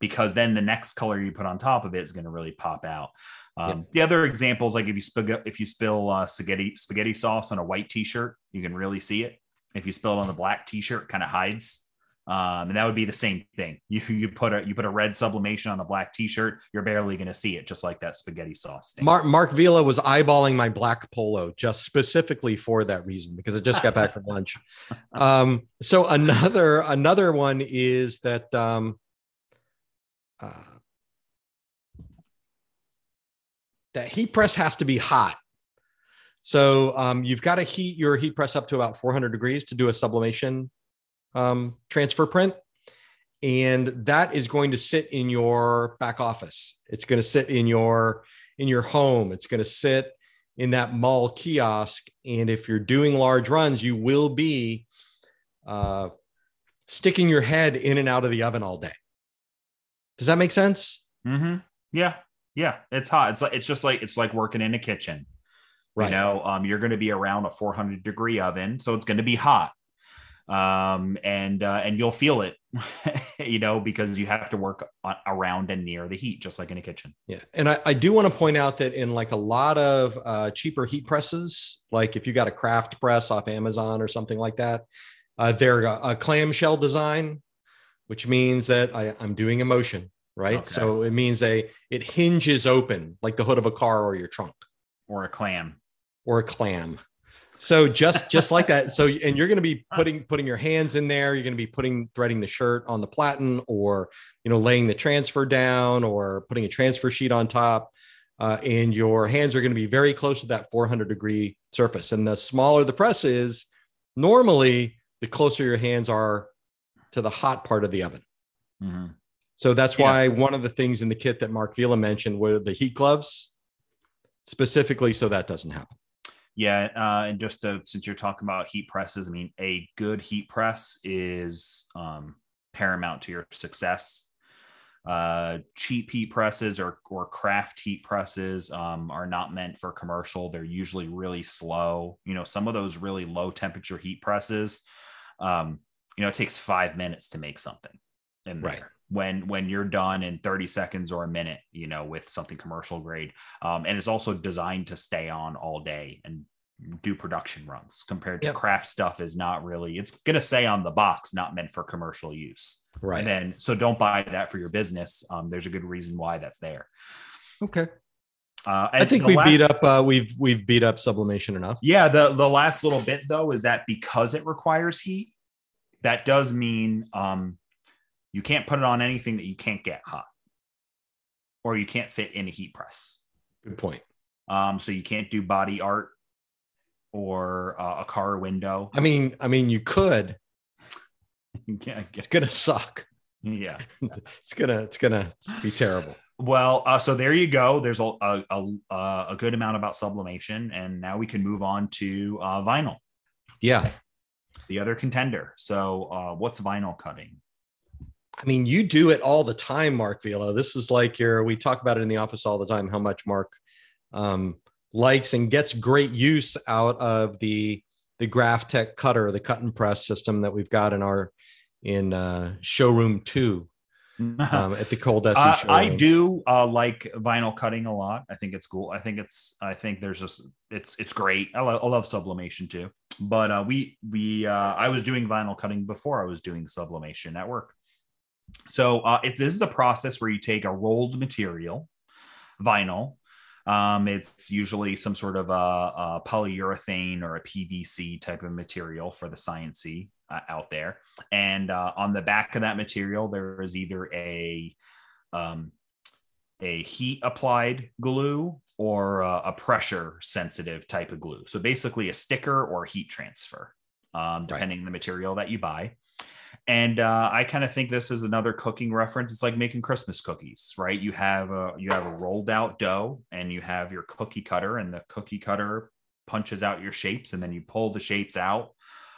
because then the next color you put on top of it is going to really pop out. Um, The other examples, like if you spill if you spill uh, spaghetti spaghetti sauce on a white T-shirt, you can really see it. If you spill it on the black T-shirt, kind of hides. Um, and that would be the same thing. You you put a you put a red sublimation on a black T-shirt, you're barely going to see it, just like that spaghetti sauce. Stain. Mark Marc Vila was eyeballing my black polo just specifically for that reason because I just got back from lunch. [LAUGHS] Um, so another another one is that um, uh, that heat press has to be hot. So um, you've got to heat your heat press up to about 400 degrees to do a sublimation um, transfer print. And that is going to sit in your back office. It's going to sit in your in your home. It's going to sit in that mall kiosk. And if you're doing large runs, you will be uh, sticking your head in and out of the oven all day. Does that make sense? Mm-hmm. Yeah, yeah. It's hot. It's like it's just like it's like working in a kitchen. Right. You know, um, you're going to be around a 400 degree oven, so it's going to be hot, um, and uh, and you'll feel it, [LAUGHS] you know, because you have to work on, around and near the heat, just like in a kitchen. Yeah. And I, I do want to point out that in like a lot of uh, cheaper heat presses, like if you got a craft press off Amazon or something like that, uh, they're a, a clamshell design, which means that I, I'm doing a motion, right? Okay. So it means a it hinges open like the hood of a car or your trunk Or a clam. or a clam. So just just like that. So [LAUGHS] and you're going to be putting putting your hands in there. You're going to be putting threading the shirt on the platen, or you know laying the transfer down, or putting a transfer sheet on top. Uh, and your hands are going to be very close to that 400 degree surface. And the smaller the press is, normally the closer your hands are to the hot part of the oven. Mhm. So that's Yeah. why one of the things in the kit that Marc Vila mentioned were the heat gloves, specifically so that doesn't happen. Yeah, uh, and just to, since you're talking about heat presses, I mean, a good heat press is um, paramount to your success. Uh, cheap heat presses or or craft heat presses um, are not meant for commercial. They're usually really slow. You know, some of those really low temperature heat presses, um, you know, it takes five minutes to make something. in there. When when you're done in 30 seconds or a minute, you know, with something commercial grade. Um, and it's also designed to stay on all day and do production runs compared to yep. craft stuff is not really it's going to say on the box not meant for commercial use. Right. And then so don't buy that for your business. Um, there's a good reason why that's there. Okay. Uh, I think we last, beat up uh, we've we've beat up sublimation enough. Yeah, the the last little bit though is that because it requires heat, that does mean um, you can't put it on anything that you can't get hot, or you can't fit in a heat press. Good point. Um, so you can't do body art or uh, a car window. I mean, I mean, you could. [LAUGHS] yeah, it's gonna suck. Yeah, [LAUGHS] it's gonna it's gonna be terrible. Well, uh, so there you go. There's a, a, a, a, good amount about sublimation, and now we can move on to uh, vinyl. Yeah, the other contender. So, uh, what's vinyl cutting? I mean, you do it all the time, Marc Vila. This is like your. We talk about it in the office all the time. How much Mark um, likes and gets great use out of the the Graphtec cutter, the cut and press system that we've got in our in uh, showroom two [LAUGHS] um, at the ColDesi uh, I do uh, like vinyl cutting a lot. I think it's cool. I think it's I think there's just it's it's great. I, lo- I love sublimation too. But uh, we we uh, I was doing vinyl cutting before I was doing sublimation at work. So uh, it's this is a process where you take a rolled material, vinyl. Um, it's usually some sort of a, a polyurethane or a PVC type of material for the sciencey uh, out there. And uh, on the back of that material, there is either a um, a heat applied glue or uh, a pressure sensitive type of glue. So basically, a sticker or heat transfer, um, depending right. on the material that you buy. And uh, I kind of think this is another cooking reference. It's like making Christmas cookies, right? You have a you have a rolled out dough, and you have your cookie cutter, and the cookie cutter punches out your shapes, and then you pull the shapes out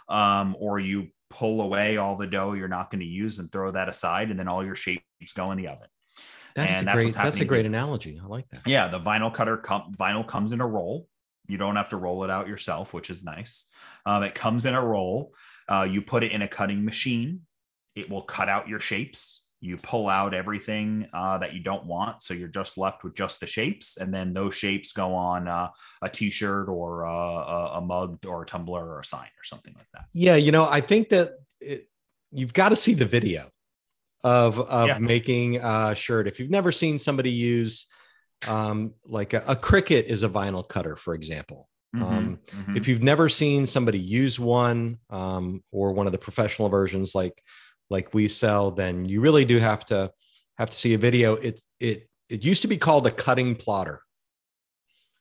um, or you pull away all the dough you're not going to use and throw that aside, and then all your shapes go in the oven. That is a great. That's a great here. analogy. I like that. Yeah, the vinyl cutter com- vinyl comes in a roll. You don't have to roll it out yourself, which is nice. Um, it comes in a roll. Uh, you put it in a cutting machine. It will cut out your shapes you pull out everything uh, that you don't want so you're just left with just the shapes and then those shapes go on uh, a t-shirt or uh, a, a mug or a tumbler or a sign or something like that yeah you know i think that it, you've got to see the video of, of yeah. making a shirt if you've never seen somebody use um, like a, a, Cricut is a vinyl cutter for example mm-hmm, um, mm-hmm. if you've never seen somebody use one um, or one of the professional versions like like we sell, then you really do have to have to see a video. It it it used to be called a cutting plotter.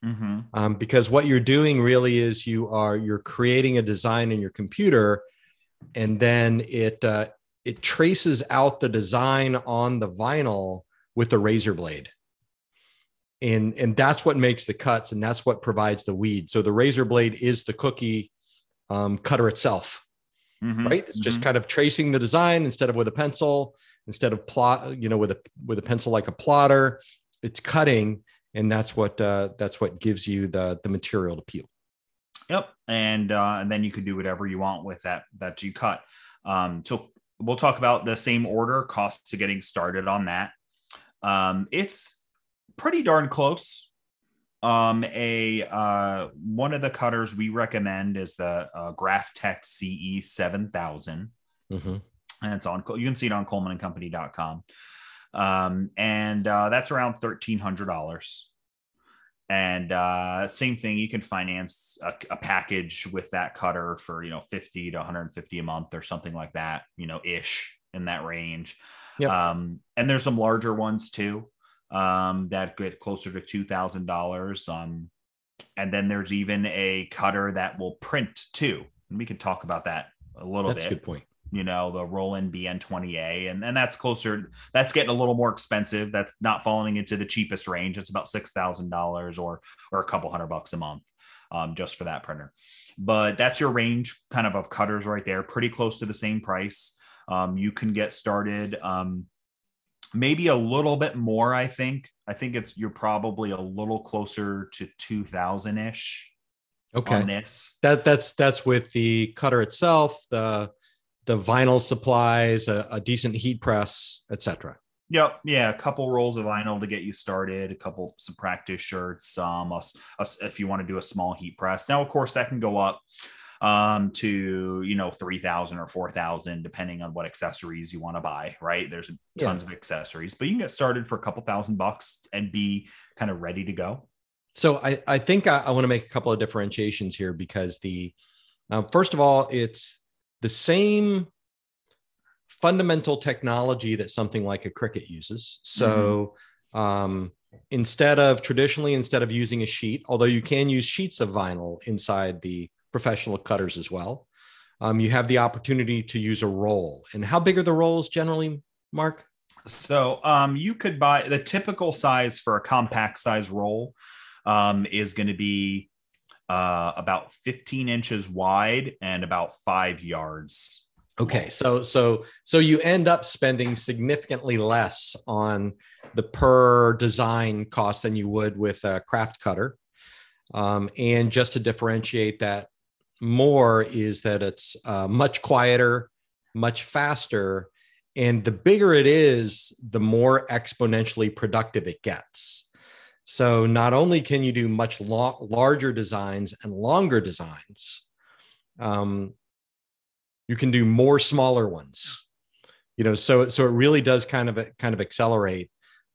Mm-hmm. Um, because what you're doing really is you are you're creating a design in your computer, and then it uh, it traces out the design on the vinyl with a razor blade and and that's what makes the cuts and that's what provides the weed so the razor blade is the cookie um, cutter itself mm-hmm, right? It's mm-hmm. just kind of tracing the design instead of with a pencil, instead of plot, you know, with a with a pencil like a plotter. It's cutting, and that's what uh, that's what gives you the the material to peel. Yep, and uh, and then you can do whatever you want with that that you cut. Um, so we'll talk about the same order costs to getting started on that. Um, it's pretty darn close um, a uh, one of the cutters we recommend is the uh, Graphtec CE seven thousand, mm-hmm. and it's on. You can see it on ColmanandCompany.com, um, and uh, that's around thirteen hundred dollars. And uh, same thing, you can finance a, a, package with that cutter for you know fifty to one hundred and fifty a month or something like that, you know, ish in that range. Yep. Um, and there's some larger ones too um, that get closer to two thousand dollars. Um, and then there's even a cutter that will print too, and we could talk about that a little that's bit. That's a good point. You know, the Roland BN20A, and and that's closer. That's getting a little more expensive. That's not falling into the cheapest range. It's about six thousand dollars or or a couple hundred bucks a month, um, just for that printer. But that's your range, kind of of cutters right there. Pretty close to the same price. Um, you can get started. Um, maybe a little bit more i think i think it's you're probably a little closer to 2000 ish okay on this that that's that's with the cutter itself the the vinyl supplies a, a decent heat press etc Yep. Yeah. A couple rolls of vinyl to get you started, a couple, some practice shirts, um, a, a, if you want to do a small heat press. Now, of course, that can go up um, to, you know, 3000 or 4000, depending on what accessories you want to buy, right? There's tons yeah. of accessories, but you can get started for a couple thousand bucks and be kind of ready to go. So I, I think I, I want to make a couple of differentiations here because the, uh, first of all, it's the same fundamental technology that something like a Cricut uses. So mm-hmm. um, instead of traditionally, instead of using a sheet, although you can use sheets of vinyl inside the professional cutters as well, um, you have the opportunity to use a roll. And how big are the rolls generally, Mark? So um, you could buy the typical size for a compact size roll um, is going to be uh, about 15 inches wide and about five yards Okay, so so so you end up spending significantly less on the per design cost than you would with a craft cutter. Um, and just to differentiate that more is that it's uh, much quieter, much faster, and the bigger it is, the more exponentially productive it gets. So not only can you do much lo- larger designs and longer designs, um, you can do more smaller ones you know so so it really does kind of kind of accelerate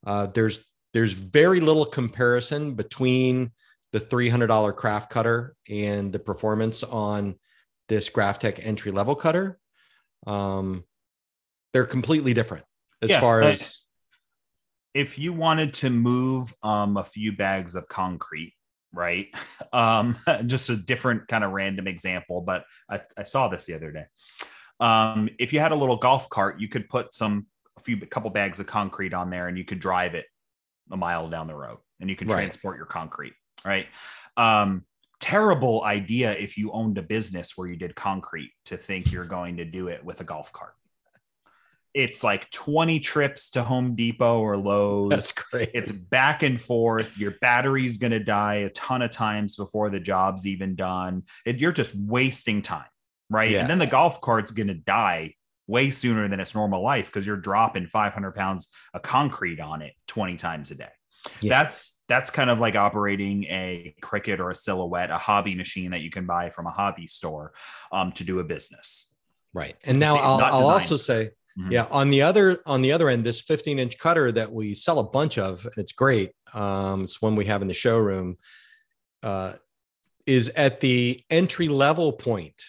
uh, there's there's very little comparison between the $300 craft cutter and the performance on this Graphtec entry level cutter um, they're completely different as yeah, far as if you wanted to move um, a few bags of concrete right? [LAUGHS] Um, [LAUGHS] just a different kind of random example, but I, I saw this the other day. Um, if you had a little golf cart, you could put some a few a couple bags of concrete on there, and you could drive it a mile down the road, and you could right. transport your concrete, right? Um, terrible idea if you owned a business where you did concrete to think you're going to do it with a golf cart it's like 20 trips to Home Depot or Lowe's. That's great. It's back and forth. Your battery's going to die a ton of times before the job's even done. It, you're just wasting time, right? Yeah. And then the golf cart's going to die way sooner than its normal life because you're dropping 500 pounds of concrete on it 20 times a day. Yeah. That's that's kind of like operating a Cricut or a silhouette, a hobby machine that you can buy from a hobby store um, to do a business. Right. And it's now I'll, I'll also say Mm-hmm. Yeah. On the other on the other end, this 15 inch cutter that we sell a bunch of, and it's great. Um, it's one we have in the showroom. Uh, is at the entry level point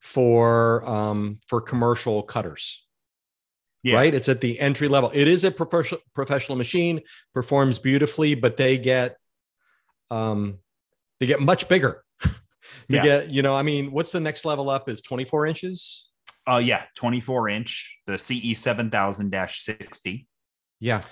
for um, for commercial cutters. Yeah. Right. It's at the entry level. It is a professional professional machine, performs beautifully, but they get um, they get much bigger. [LAUGHS] they yeah. get, you know, I mean, what's the next level up is 24 inches? Uh, yeah, 24 inch, the CE 7000 60. Yeah.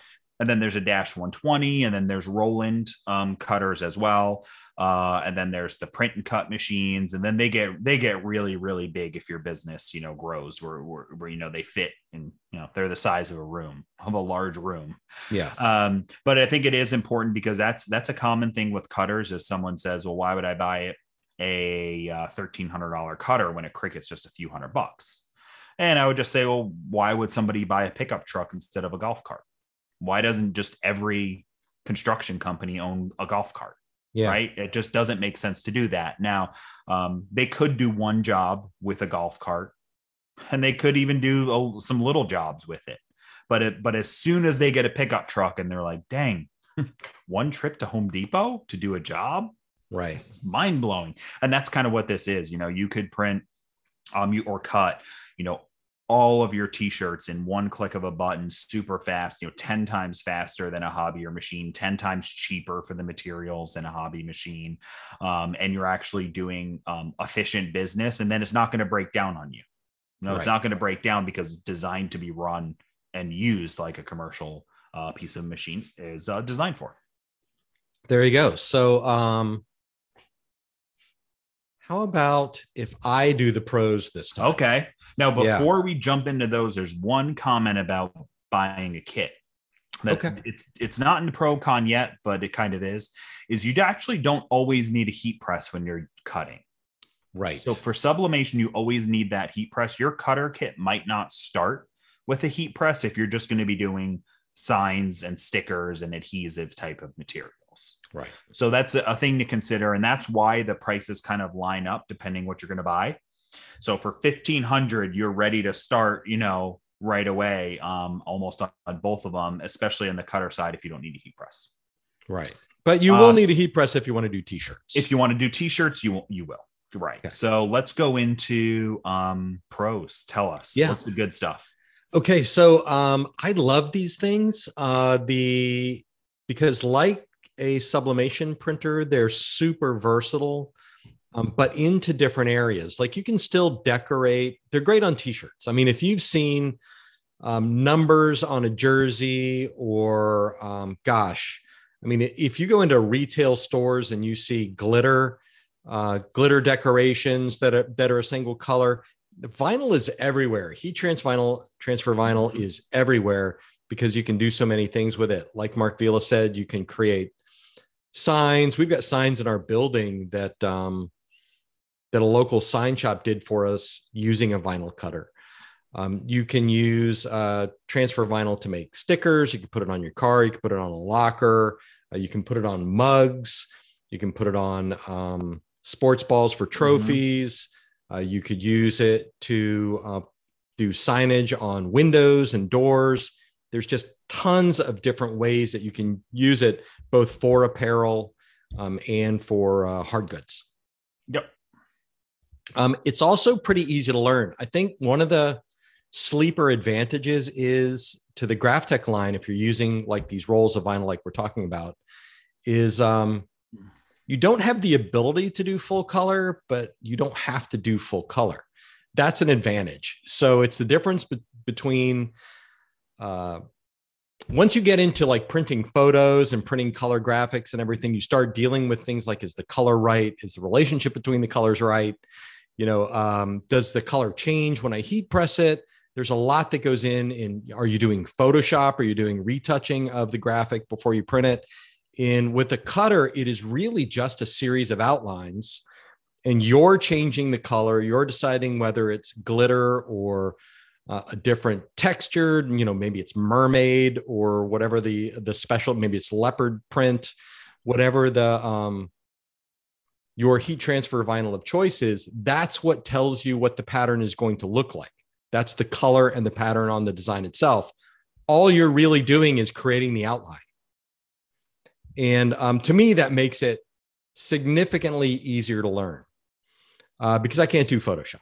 And then there's a dash 120, and then there's Roland um, cutters as well. Uh, and then there's the print and cut machines, and then they get they get really really big if your business you know grows where, where, where you know they fit and you know they're the size of a room of a large room. Yes. Um, but I think it is important because that's that's a common thing with cutters. is someone says, well, why would I buy a uh, $1,300 cutter when a Cricut's just a few hundred bucks. And I would just say, well, why would somebody buy a pickup truck instead of a golf cart? Why doesn't just every construction company own a golf cart? Yeah. Right. It just doesn't make sense to do that. Now, um, they could do one job with a golf cart and they could even do oh, some little jobs with it. But it, but as soon as they get a pickup truck and they're like, dang, [LAUGHS] one trip to Home Depot to do a job, Right. It's mind blowing. And that's kind of what this is. You know, you could print um you or cut, you know, all of your t-shirts in one click of a button super fast you know 10 times faster than a hobby or machine 10 times cheaper for the materials than a hobby machine um, and you're actually doing um, efficient business and then it's not going to break down on you. No right. it's not going to break down because it's designed to be run and used like a commercial uh, piece of machine is uh, designed for. There you go. So um how about if I do the pros this time? Okay. Now, before yeah. we jump into those, there's one comment about buying a kit. That's okay. it's it's not in the pro con yet, but it kind of is. Is you actually don't always need a heat press when you're cutting. Right. So for sublimation, you always need that heat press. Your cutter kit might not start with a heat press if you're just going to be doing signs and stickers and adhesive type of Right. So that's a thing to consider. And that's why the prices kind of line up depending what you're going to buy. So for 1500, you're ready to start, you know, right away, um, almost on, on both of them, especially on the cutter side if you don't need a heat press. Right. But you will uh, need a heat press if you want to do t-shirts. If you want to do t-shirts, you will, you will. Right. Okay. So let's go into um pros. Tell us. Yeah. What's the good stuff? Okay. So um I love these things. Uh the because like a sublimation printer, they're super versatile. Um, but into different areas. Like you can still decorate. They're great on t-shirts. I mean, if you've seen um, numbers on a jersey or um, gosh, I mean, if you go into retail stores and you see glitter, uh, glitter decorations that are that are a single color, the vinyl is everywhere. Heat transfer vinyl, transfer vinyl is everywhere because you can do so many things with it. Like Marc Vila said, you can create signs. We've got signs in our building that um, that a local sign shop did for us using a vinyl cutter. Um, you can use uh, transfer vinyl to make stickers. You can put it on your car. You can put it on a locker. Uh, you can put it on mugs. You can put it on um, sports balls for mm-hmm. trophies. Mm-hmm. Uh, you could use it to uh, do signage on windows and doors. There's just tons of different ways that you can use it, both for apparel um, and for uh, hard goods. Yep. Um, it's also pretty easy to learn. I think one of the sleeper advantages is to the Graphtec line, if you're using like these rolls of vinyl, like we're talking about, is um, you don't have the ability to do full color, but you don't have to do full color. That's an advantage. So it's the difference be- between uh, once you get into like printing photos and printing color graphics and everything, you start dealing with things like is the color right? Is the relationship between the colors right? You know, um, does the color change when I heat press it? there's a lot that goes in in are you doing photoshop are you doing retouching of the graphic before you print it in with the cutter it is really just a series of outlines and you're changing the color you're deciding whether it's glitter or uh, a different texture you know maybe it's mermaid or whatever the the special maybe it's leopard print whatever the um your heat transfer vinyl of choice is that's what tells you what the pattern is going to look like that's the color and the pattern on the design itself. All you're really doing is creating the outline. And um, to me, that makes it significantly easier to learn uh, because I can't do Photoshop.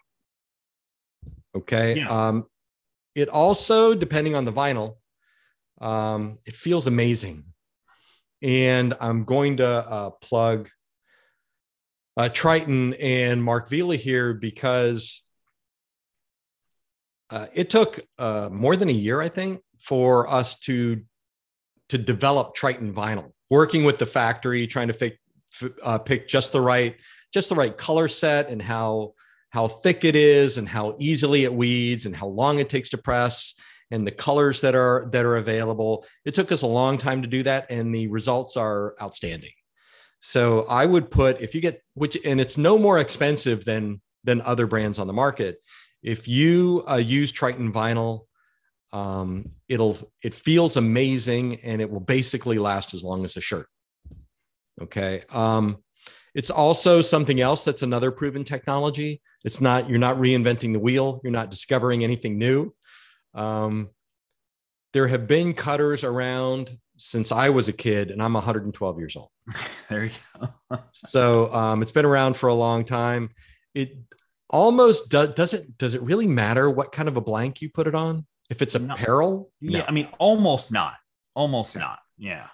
Okay. Yeah. Um, it also, depending on the vinyl, um, it feels amazing. And I'm going to uh, plug uh, Triton and Marc Vila here because uh, it took uh, more than a year, I think, for us to to develop Triton vinyl. Working with the factory, trying to pick uh, pick just the right just the right color set and how how thick it is and how easily it weeds and how long it takes to press and the colors that are that are available. It took us a long time to do that, and the results are outstanding. So I would put if you get which and it's no more expensive than than other brands on the market if you uh, use Triton vinyl, um, it'll it feels amazing and it will basically last as long as a shirt. Okay. Um, it's also something else that's another proven technology. It's not you're not reinventing the wheel. You're not discovering anything new. Um, there have been cutters around since I was a kid, and I'm 112 years old. [LAUGHS] there you go. [LAUGHS] so um, it's been around for a long time. It almost do, does it does it really matter what kind of a blank you put it on if it's apparel no. yeah i mean almost not almost not yeah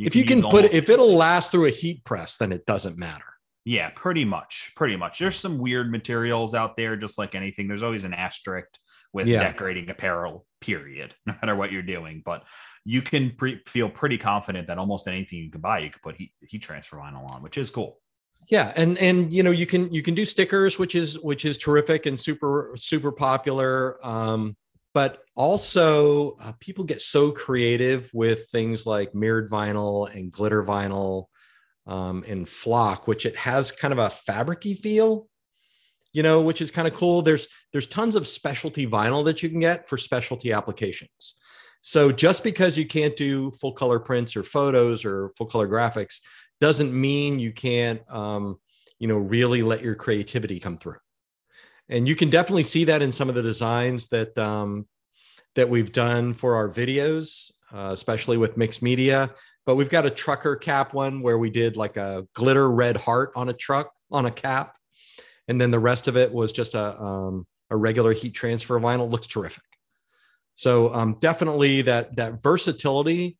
you if you can put it if it'll last through a heat press then it doesn't matter. Yeah pretty much pretty much. There's some weird materials out there just like anything. There's always an asterisk with yeah. decorating apparel period [LAUGHS] no matter what you're doing. But you can pre- feel pretty confident that almost anything you can buy you can put heat, heat transfer vinyl on which is cool. Yeah and and you know you can you can do stickers which is which is terrific and super super popular. Um, but also uh, people get so creative with things like mirrored vinyl and glitter vinyl um, and flock which it has kind of a fabricy feel you know, which is kind of cool. There's there's tons of specialty vinyl that you can get for specialty applications. So just because you can't do full color prints or photos or full color graphics doesn't mean you can't, um, you know, really let your creativity come through. And you can definitely see that in some of the designs that um, that we've done for our videos, uh, especially with mixed media. But we've got a trucker cap one where we did like a glitter red heart on a truck on a cap, and then the rest of it was just a um, a regular heat transfer vinyl. Looks terrific. So um, definitely that that versatility,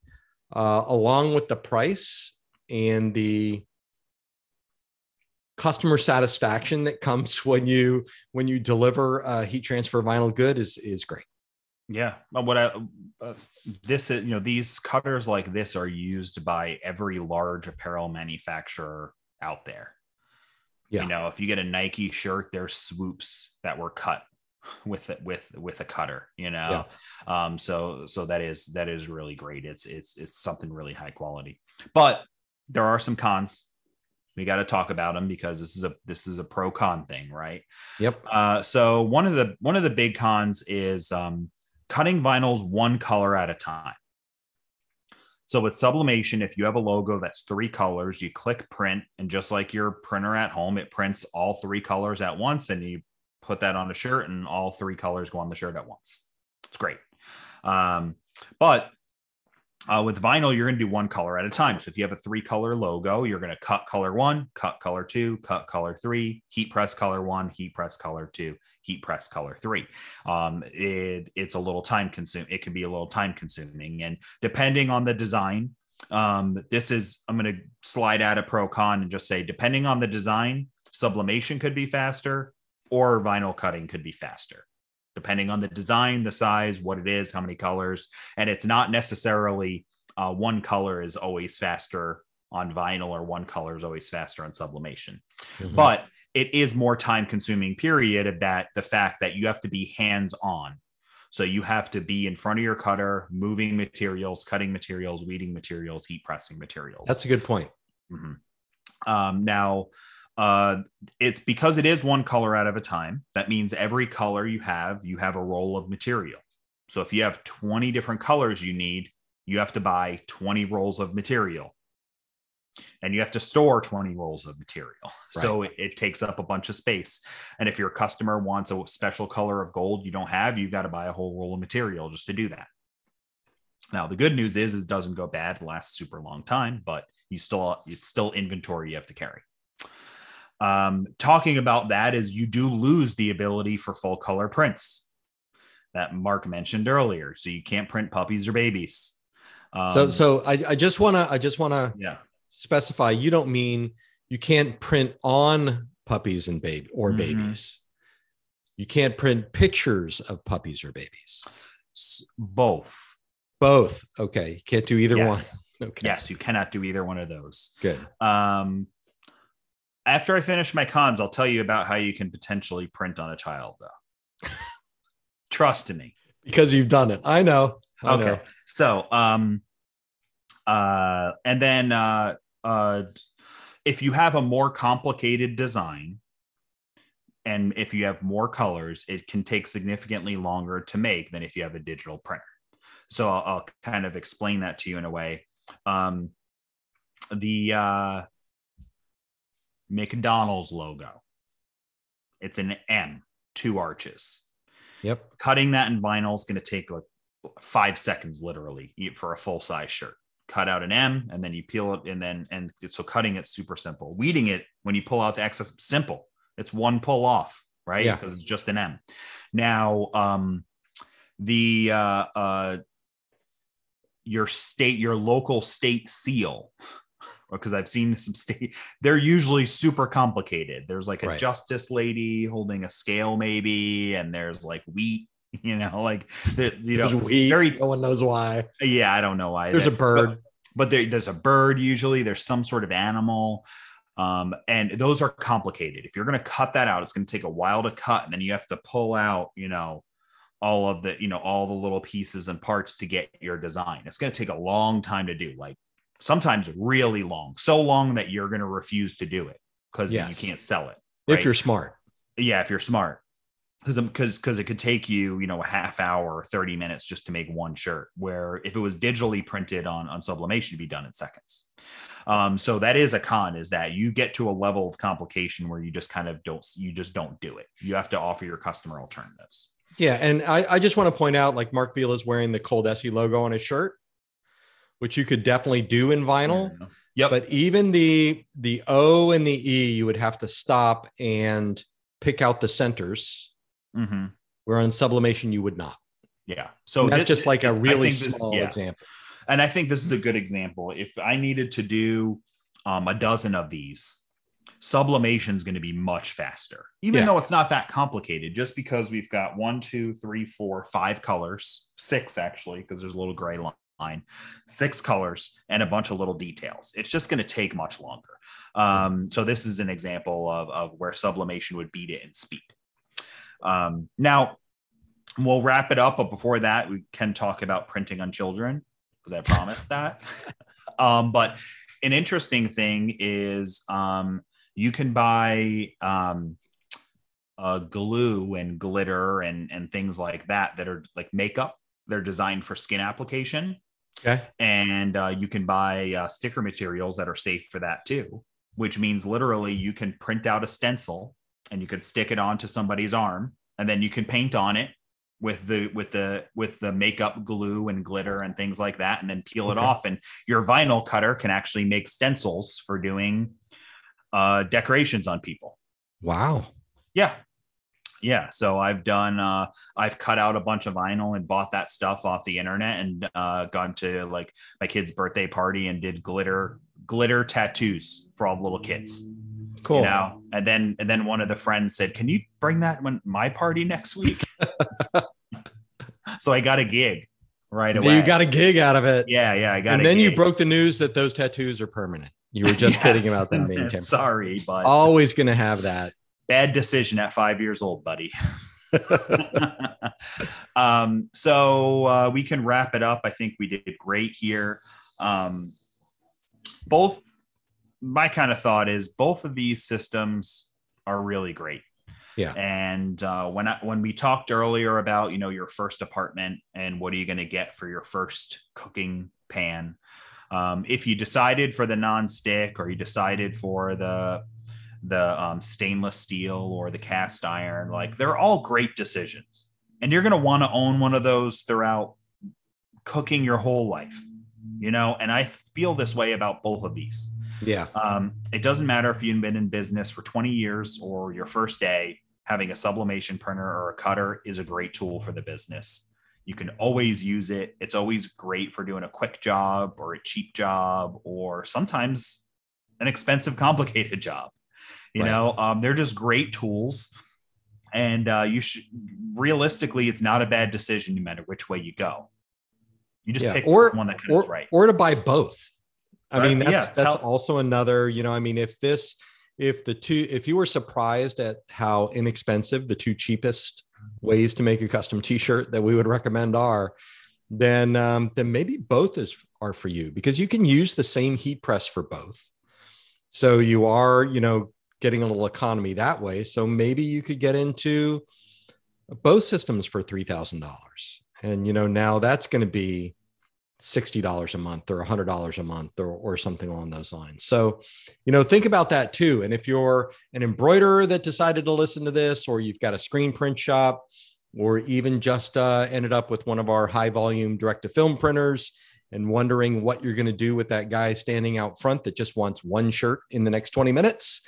uh, along with the price and the customer satisfaction that comes [LAUGHS] when you when you deliver a heat transfer vinyl good is is great. Yeah, what I uh, this is you know these cutters like this are used by every large apparel manufacturer out there. Yeah. You know, if you get a Nike shirt, there's swoops that were cut [LAUGHS] with it with with a cutter you know yeah. um so so that is that is really great it's it's it's something really high quality but there are some cons we got to talk about them because this is a this is a pro con thing right yep uh so one of the one of the big cons is um cutting vinyls one color at a time so with sublimation, if you have a logo that's three colors, you click print, and just like your printer at home, it prints all three colors at once, and you put that on a shirt, and all three colors go on the shirt at once. It's great. Um, but uh, with vinyl, you're going to do one color at a time. So if you have a three color logo, you're going to cut color one, cut color two, cut color three, heat press color one, heat press color two, heat press color three. Um, it, it's a little time consuming. It can be a little time consuming. And depending on the design, um, this is, I'm going to slide out a pro con and just say, depending on the design, sublimation could be faster, or vinyl cutting could be faster depending on the design, the size, what it is, how many colors. And it's not necessarily uh, one color is always faster on vinyl or one color is always faster on sublimation. Mm-hmm. But it is more time consuming period of that the fact that you have to be hands on. So you have to be in front of your cutter, moving materials, cutting materials, weeding materials, heat pressing materials. That's a good point. Mm-hmm. Um, now, uh, it's because it is one color out of a time. That means every color you have, you have a roll of material. So if you have 20 different colors you need, you have to buy 20 rolls of material and you have to store 20 rolls of material. [LAUGHS] Right. So it, it, takes up a bunch of space. And if your customer wants a special color of gold you don't have, you've got to buy a whole roll of material just to do that. Now, the good news is, is it doesn't go bad, lasts super long time, but you still, it's still inventory you have to carry um, talking about that is you do lose the ability for full color prints that Mark mentioned earlier. So you can't print puppies or babies. Um, so, so I, I just want to, I just want to yeah. specify. You don't mean you can't print on puppies and baby or mm-hmm. babies. You can't print pictures of puppies or babies. Both. Both. Okay. You can't do either yes. one. [LAUGHS] Okay. Yes, you cannot do either one of those. Good. Um, after I finish my cons, I'll tell you about how you can potentially print on a child, though. [LAUGHS] Trust me. Because you've done it. I know. I okay. Know. So, um, uh, and then, uh, uh, if you have a more complicated design and if you have more colors, it can take significantly longer to make than if you have a digital printer. So I'll, I'll kind of explain that to you in a way. Um, the, uh, McDonald's logo. It's an M, two arches. Yep. Cutting that in vinyl is going to take like five seconds, literally, for a full size shirt. Cut out an M and then you peel it, and then and so cutting it's super simple. Weeding it when you pull out the excess, simple. It's one pull off, right? Yeah. Because it's just an M. Now, um, the uh, uh, your state, your local state seal because I've seen [LAUGHS] some state, they're usually super complicated. There's like a right. justice lady holding a scale, maybe, and there's like wheat, [LAUGHS] you know, like the, you know, wheat. Very, no one knows why. Yeah, I don't know why. There's that, a bird, but, but there, there's a bird usually. There's some sort of animal. Um, and those are complicated. If you're going to cut that out, it's going to take a while to cut, and then you have to pull out, you know, all of the, you know, all the little pieces and parts to get your design. It's going to take a long time to do. Like sometimes really long, so long that you're going to refuse to do it because yes. you can't sell it. Right? If you're smart. Yeah, if you're smart. Because because because it could take you, you know, a half hour, 30 minutes just to make one shirt. Where if it was digitally printed on, on sublimation, it'd be done in seconds. Um, so that is a con is that you get to a level of complication where you just kind of don't you just don't do it. You have to offer your customer alternatives. Yeah, and I, I just want to point out, like Marc Vila is wearing the ColDesi logo on his shirt, which you could definitely do in vinyl. Yep. But even the the O and the E, you would have to stop and pick out the centers. Mm-hmm. Where on sublimation you would not. Yeah. So and that's this, just like a really small this, yeah. example. And I think this is a good example. If I needed to do um, a dozen of these, sublimation is going to be much faster, even yeah. though it's not that complicated. Just because we've got one, two, three, four, five colors, six actually, because there's a little gray line, six colors, and a bunch of little details. It's just going to take much longer. Um, so this is an example of, of where sublimation would beat it in speed. Um, now, we'll wrap it up, but before that, we can talk about printing on children because I promised that. [LAUGHS] Um, but an interesting thing is um, you can buy um, uh, glue and glitter and and things like that that are like makeup. They're designed for skin application. Okay. And uh, you can buy uh, sticker materials that are safe for that too, which means literally you can print out a stencil and you could stick it onto somebody's arm and then you can paint on it with the with the with the makeup glue and glitter and things like that and then peel it okay. off and your vinyl cutter can actually make stencils for doing uh decorations on people wow yeah yeah so i've done uh i've cut out a bunch of vinyl and bought that stuff off the internet and uh gone to like my kid's birthday party and did glitter glitter tattoos for all the little kids. Cool. you know? And then and then one of the friends said can you bring that when my party next week? [LAUGHS] So i got a gig right away. you got a gig out of it. Yeah yeah i got and then gig. you broke the news that those tattoos are permanent. You were [LAUGHS] just yes. kidding about them being [LAUGHS] temporary. Sorry but always gonna have that bad decision at five years old buddy [LAUGHS] [LAUGHS] um, so uh, we can wrap it up i think we did great here um, both my kind of thought is both of these systems are really great. Yeah. And uh, when I, when we talked earlier about you know your first apartment and what are you going to get for your first cooking pan, um, if you decided for the non-stick or you decided for the the um, stainless steel or the cast iron, like they're all great decisions, and you're going to want to own one of those throughout cooking your whole life, you know. And I feel this way about both of these yeah. Um, it doesn't matter if you've been in business for 20 years or your first day, having a sublimation printer or a cutter is a great tool for the business. You can always use it. It's always great for doing a quick job or a cheap job or sometimes an expensive, [LAUGHS] complicated job. You right. know, um, they're just great tools. And uh, you should realistically, it's not a bad decision no matter which way you go. You just yeah. pick or, one that or, right. Or to buy both. I right? mean, that's yeah. that's also another, you know, I mean, if this if the two if you were surprised at how inexpensive the two cheapest ways to make a custom t-shirt that we would recommend are, then um, then maybe both is are for you because you can use the same heat press for both. So you are, you know, getting a little economy that way. So maybe you could get into both systems for three thousand dollars, and you know now that's going to be $60 a month or $100 a month or, or something along those lines. So, you know, think about that too. And if you're an embroiderer that decided to listen to this, or you've got a screen print shop, or even just uh, ended up with one of our high volume direct to film printers and wondering what you're going to do with that guy standing out front that just wants one shirt in the next 20 minutes,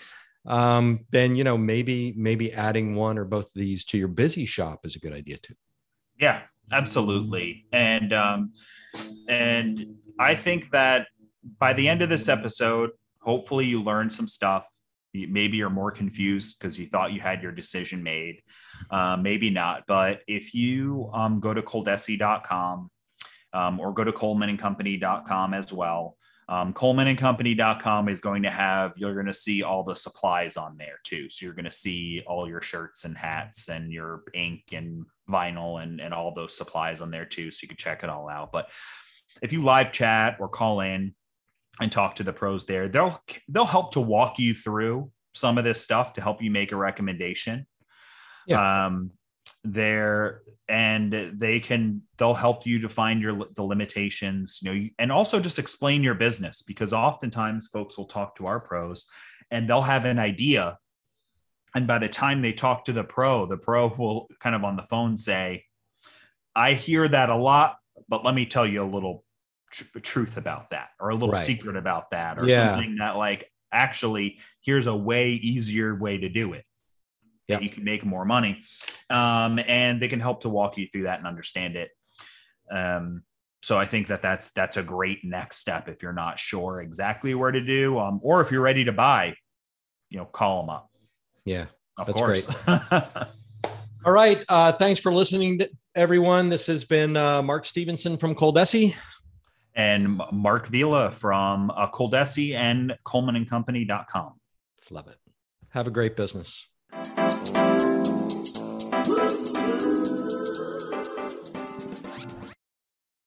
um, then, you know, maybe, maybe adding one or both of these to your busy shop is a good idea too. Yeah, absolutely. And, um, and I think that by the end of this episode, hopefully you learned some stuff. Maybe you're more confused because you thought you had your decision made. Uh, maybe not. But if you um, go to coldesi.com um, or go to colmanandcompany.com as well, um, colmanandcompany.com is going to have, you're going to see all the supplies on there too. So you're going to see all your shirts and hats and your ink and vinyl and, and all those supplies on there too. So you can check it all out. But if you live chat or call in and talk to the pros there, they'll they'll help to walk you through some of this stuff to help you make a recommendation. Yeah. Um, there and they can they'll help you to find your the limitations you know and also just explain your business because oftentimes folks will talk to our pros and they'll have an idea and by the time they talk to the pro the pro will kind of on the phone say i hear that a lot but let me tell you a little tr- truth about that or a little right. secret about that or yeah. something that like actually here's a way easier way to do it yeah. you can make more money um, and they can help to walk you through that and understand it um, so i think that that's that's a great next step if you're not sure exactly where to do um, or if you're ready to buy you know call them up yeah of that's course great [LAUGHS] all right uh, thanks for listening to everyone this has been uh, mark stephenson from coldesi and Marc Vila from uh, Coldesi and ColmanandCompany.com. Love it. Have a great business. Música